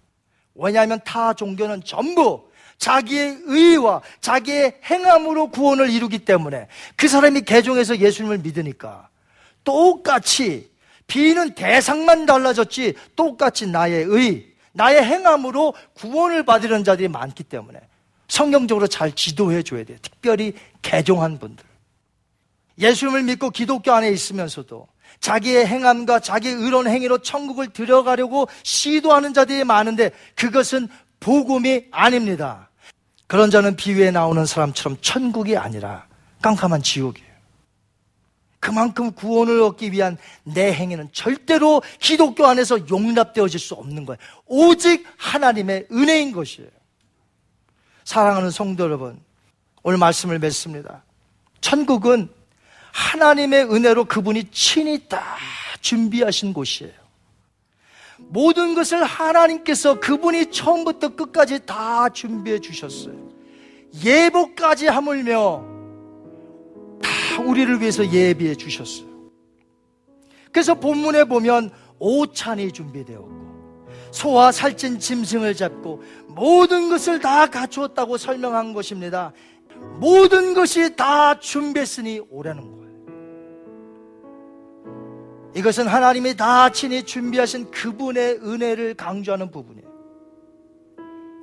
S5: 왜냐하면 타 종교는 전부 자기의 의와 자기의 행함으로 구원을 이루기 때문에 그 사람이 개종해서 예수님을 믿으니까 똑같이 비는 대상만 달라졌지 똑같이 나의 의, 나의 행함으로 구원을 받으려는 자들이 많기 때문에 성경적으로 잘 지도해 줘야 돼요. 특별히 개종한 분들. 예수님을 믿고 기독교 안에 있으면서도 자기의 행함과 자기의 의로운 행위로 천국을 들어가려고 시도하는 자들이 많은데 그것은 복음이 아닙니다. 그런 자는 비유에 나오는 사람처럼 천국이 아니라 깜깜한 지옥이에요. 그만큼 구원을 얻기 위한 내 행위는 절대로 기독교 안에서 용납되어질 수 없는 거예요. 오직 하나님의 은혜인 것이에요. 사랑하는 성도 여러분, 오늘 말씀을 맺습니다. 천국은 하나님의 은혜로 그분이 친히 다 준비하신 곳이에요. 모든 것을 하나님께서 그분이 처음부터 끝까지 다 준비해 주셨어요. 예복까지 하물며 다 우리를 위해서 예비해 주셨어요. 그래서 본문에 보면 오찬이 준비되었고 소와 살찐 짐승을 잡고 모든 것을 다 갖추었다고 설명한 것입니다. 모든 것이 다 준비했으니 오라는 거예요. 이것은 하나님이 다 친히 준비하신 그분의 은혜를 강조하는 부분이에요.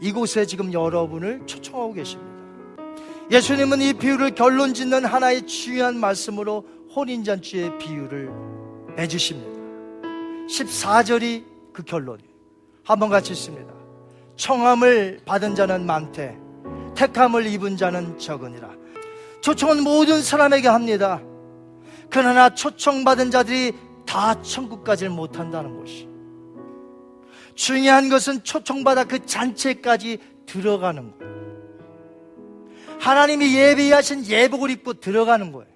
S5: 이곳에 지금 여러분을 초청하고 계십니다. 예수님은 이 비유를 결론 짓는 하나의 중요한 말씀으로 혼인잔치의 비유를 내주십니다. 14절이 그 결론이에요. 한번 같이 있습니다. 청함을 받은 자는 많되 택함을 입은 자는 적으니라. 초청은 모든 사람에게 합니다. 그러나 초청받은 자들이 다 천국까지를 못한다는 것이. 중요한 것은 초청받아 그 잔치까지 들어가는 거예요. 하나님이 예비하신 예복을 입고 들어가는 거예요.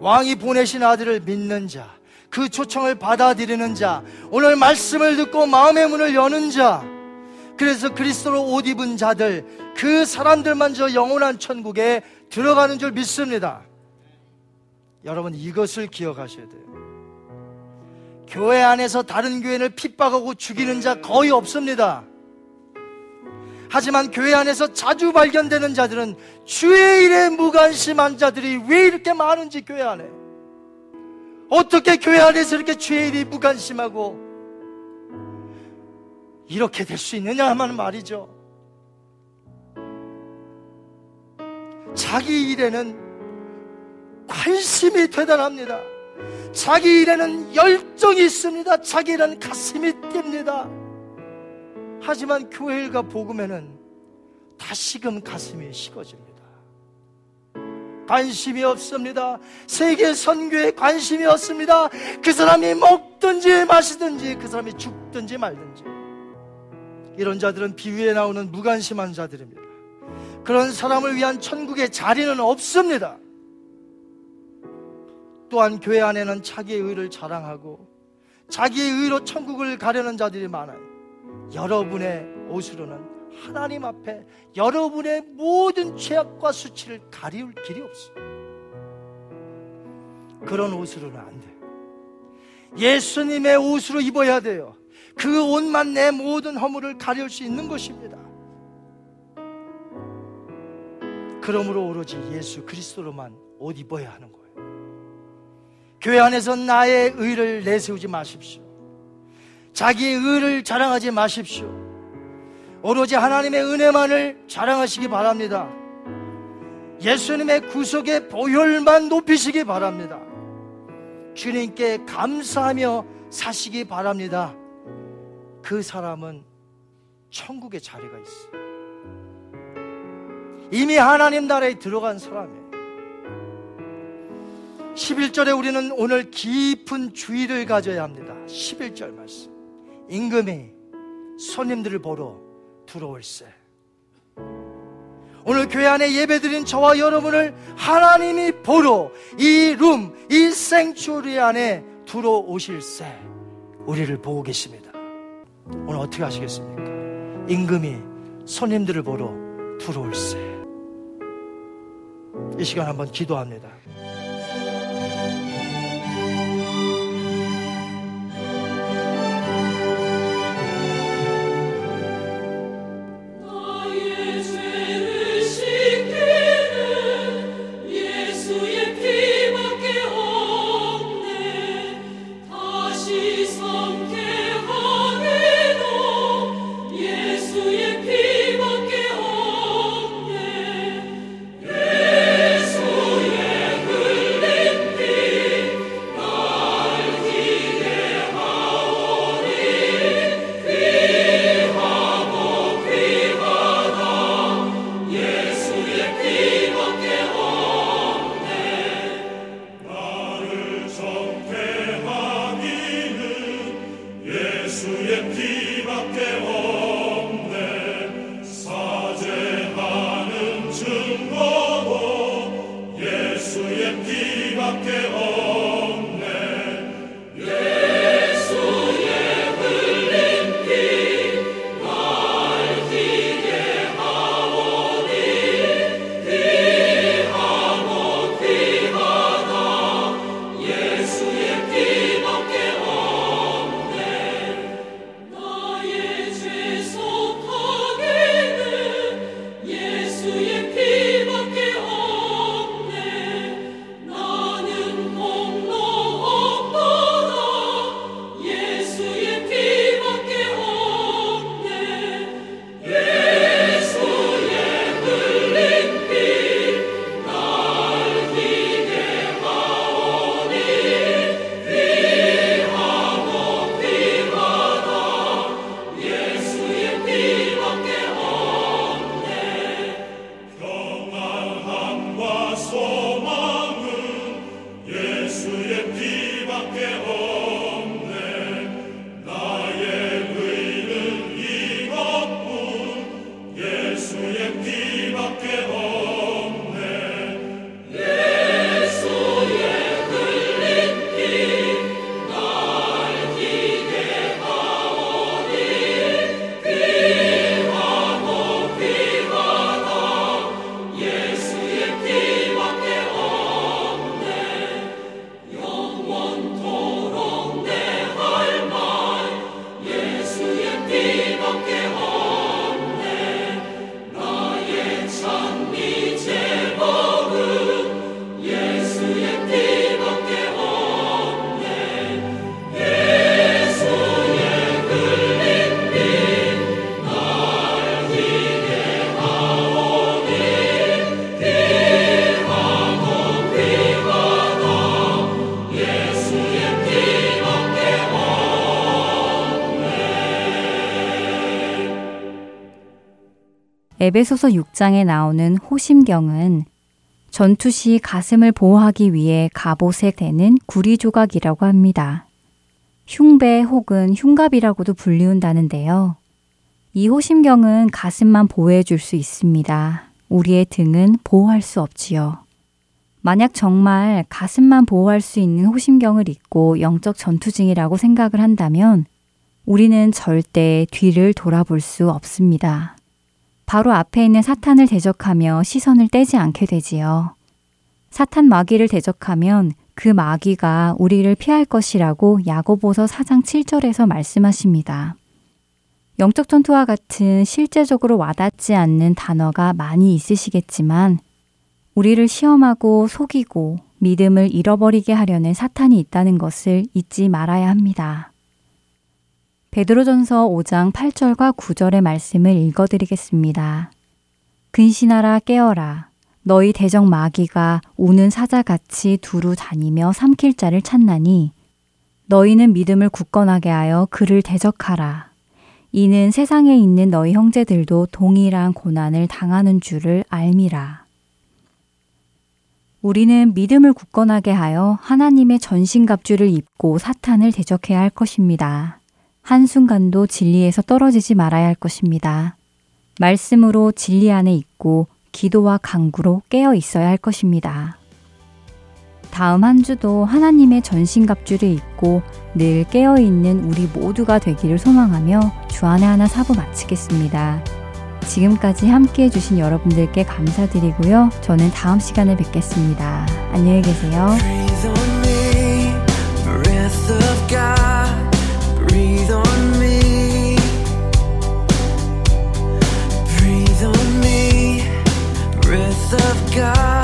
S5: 왕이 보내신 아들을 믿는 자, 그 초청을 받아들이는 자, 오늘 말씀을 듣고 마음의 문을 여는 자, 그래서 그리스도로 옷 입은 자들, 그 사람들만 저 영원한 천국에 들어가는 줄 믿습니다. 여러분 이것을 기억하셔야 돼요. 교회 안에서 다른 교회를 핍박하고 죽이는 자 거의 없습니다. 하지만 교회 안에서 자주 발견되는 자들은 주의 일에 무관심한 자들이 왜 이렇게 많은지 교회 안에 어떻게 교회 안에서 이렇게 주의 일이 무관심하고 이렇게 될 수 있느냐 하는 말이죠. 자기 일에는 관심이 대단합니다. 자기 일에는 열정이 있습니다. 자기 일에는 가슴이 뜁니다. 하지만 교회 일과 복음에는 다시금 가슴이 식어집니다. 관심이 없습니다. 세계 선교에 관심이 없습니다. 그 사람이 먹든지 마시든지 그 사람이 죽든지 말든지 이런 자들은 비유에 나오는 무관심한 자들입니다. 그런 사람을 위한 천국의 자리는 없습니다. 또한 교회 안에는 자기의 의를 자랑하고 자기의 의로 천국을 가려는 자들이 많아요. 여러분의 옷으로는 하나님 앞에 여러분의 모든 죄악과 수치를 가리울 길이 없어요. 그런 옷으로는 안 돼요. 예수님의 옷으로 입어야 돼요. 그 옷만 내 모든 허물을 가릴 수 있는 것입니다. 그러므로 오로지 예수 그리스도로만 옷 입어야 하는 거예요. 교회 안에서 나의 의를 내세우지 마십시오. 자기의 의를 자랑하지 마십시오. 오로지 하나님의 은혜만을 자랑하시기 바랍니다. 예수님의 구속의 보혈만 높이시기 바랍니다. 주님께 감사하며 사시기 바랍니다. 그 사람은 천국의 자리가 있어요. 이미 하나님 나라에 들어간 사람이에요. 11절에 우리는 오늘 깊은 주의를 가져야 합니다. 11절 말씀. 임금이 손님들을 보러 들어올세. 오늘 교회 안에 예배드린 저와 여러분을 하나님이 보러 이 룸, 이 생추리 안에 들어오실세. 우리를 보고 계십니다. 오늘 어떻게 하시겠습니까? 임금이 손님들을 보러 들어올세. 이 시간 한번 기도합니다.
S1: 에베소서 6장에 나오는 호심경은 전투 시 가슴을 보호하기 위해 갑옷에 대는 구리 조각이라고 합니다. 흉배 혹은 흉갑이라고도 불리운다는데요. 이 호심경은 가슴만 보호해 줄 수 있습니다. 우리의 등은 보호할 수 없지요. 만약 정말 가슴만 보호할 수 있는 호심경을 입고 영적 전투 중이라고 생각을 한다면 우리는 절대 뒤를 돌아볼 수 없습니다. 바로 앞에 있는 사탄을 대적하며 시선을 떼지 않게 되지요. 사탄 마귀를 대적하면 그 마귀가 우리를 피할 것이라고 야고보서 4장 7절에서 말씀하십니다. 영적 전투와 같은 실제적으로 와닿지 않는 단어가 많이 있으시겠지만 우리를 시험하고 속이고 믿음을 잃어버리게 하려는 사탄이 있다는 것을 잊지 말아야 합니다. 베드로전서 5장 8절과 9절의 말씀을 읽어 드리겠습니다. 근신하라 깨어라. 너희 대적 마귀가 우는 사자같이 두루 다니며 삼킬 자를 찾나니 너희는 믿음을 굳건하게 하여 그를 대적하라. 이는 세상에 있는 너희 형제들도 동일한 고난을 당하는 줄을 알미라. 우리는 믿음을 굳건하게 하여 하나님의 전신갑주를 입고 사탄을 대적해야 할 것입니다. 한순간도 진리에서 떨어지지 말아야 할 것입니다. 말씀으로 진리 안에 있고 기도와 강구로 깨어 있어야 할 것입니다. 다음 한 주도 하나님의 전신갑주를 입고 늘 깨어 있는 우리 모두가 되기를 소망하며 주안의 하나 사부 마치겠습니다. 지금까지 함께 해주신 여러분들께 감사드리고요. 저는 다음 시간에 뵙겠습니다. 안녕히 계세요.
S6: God.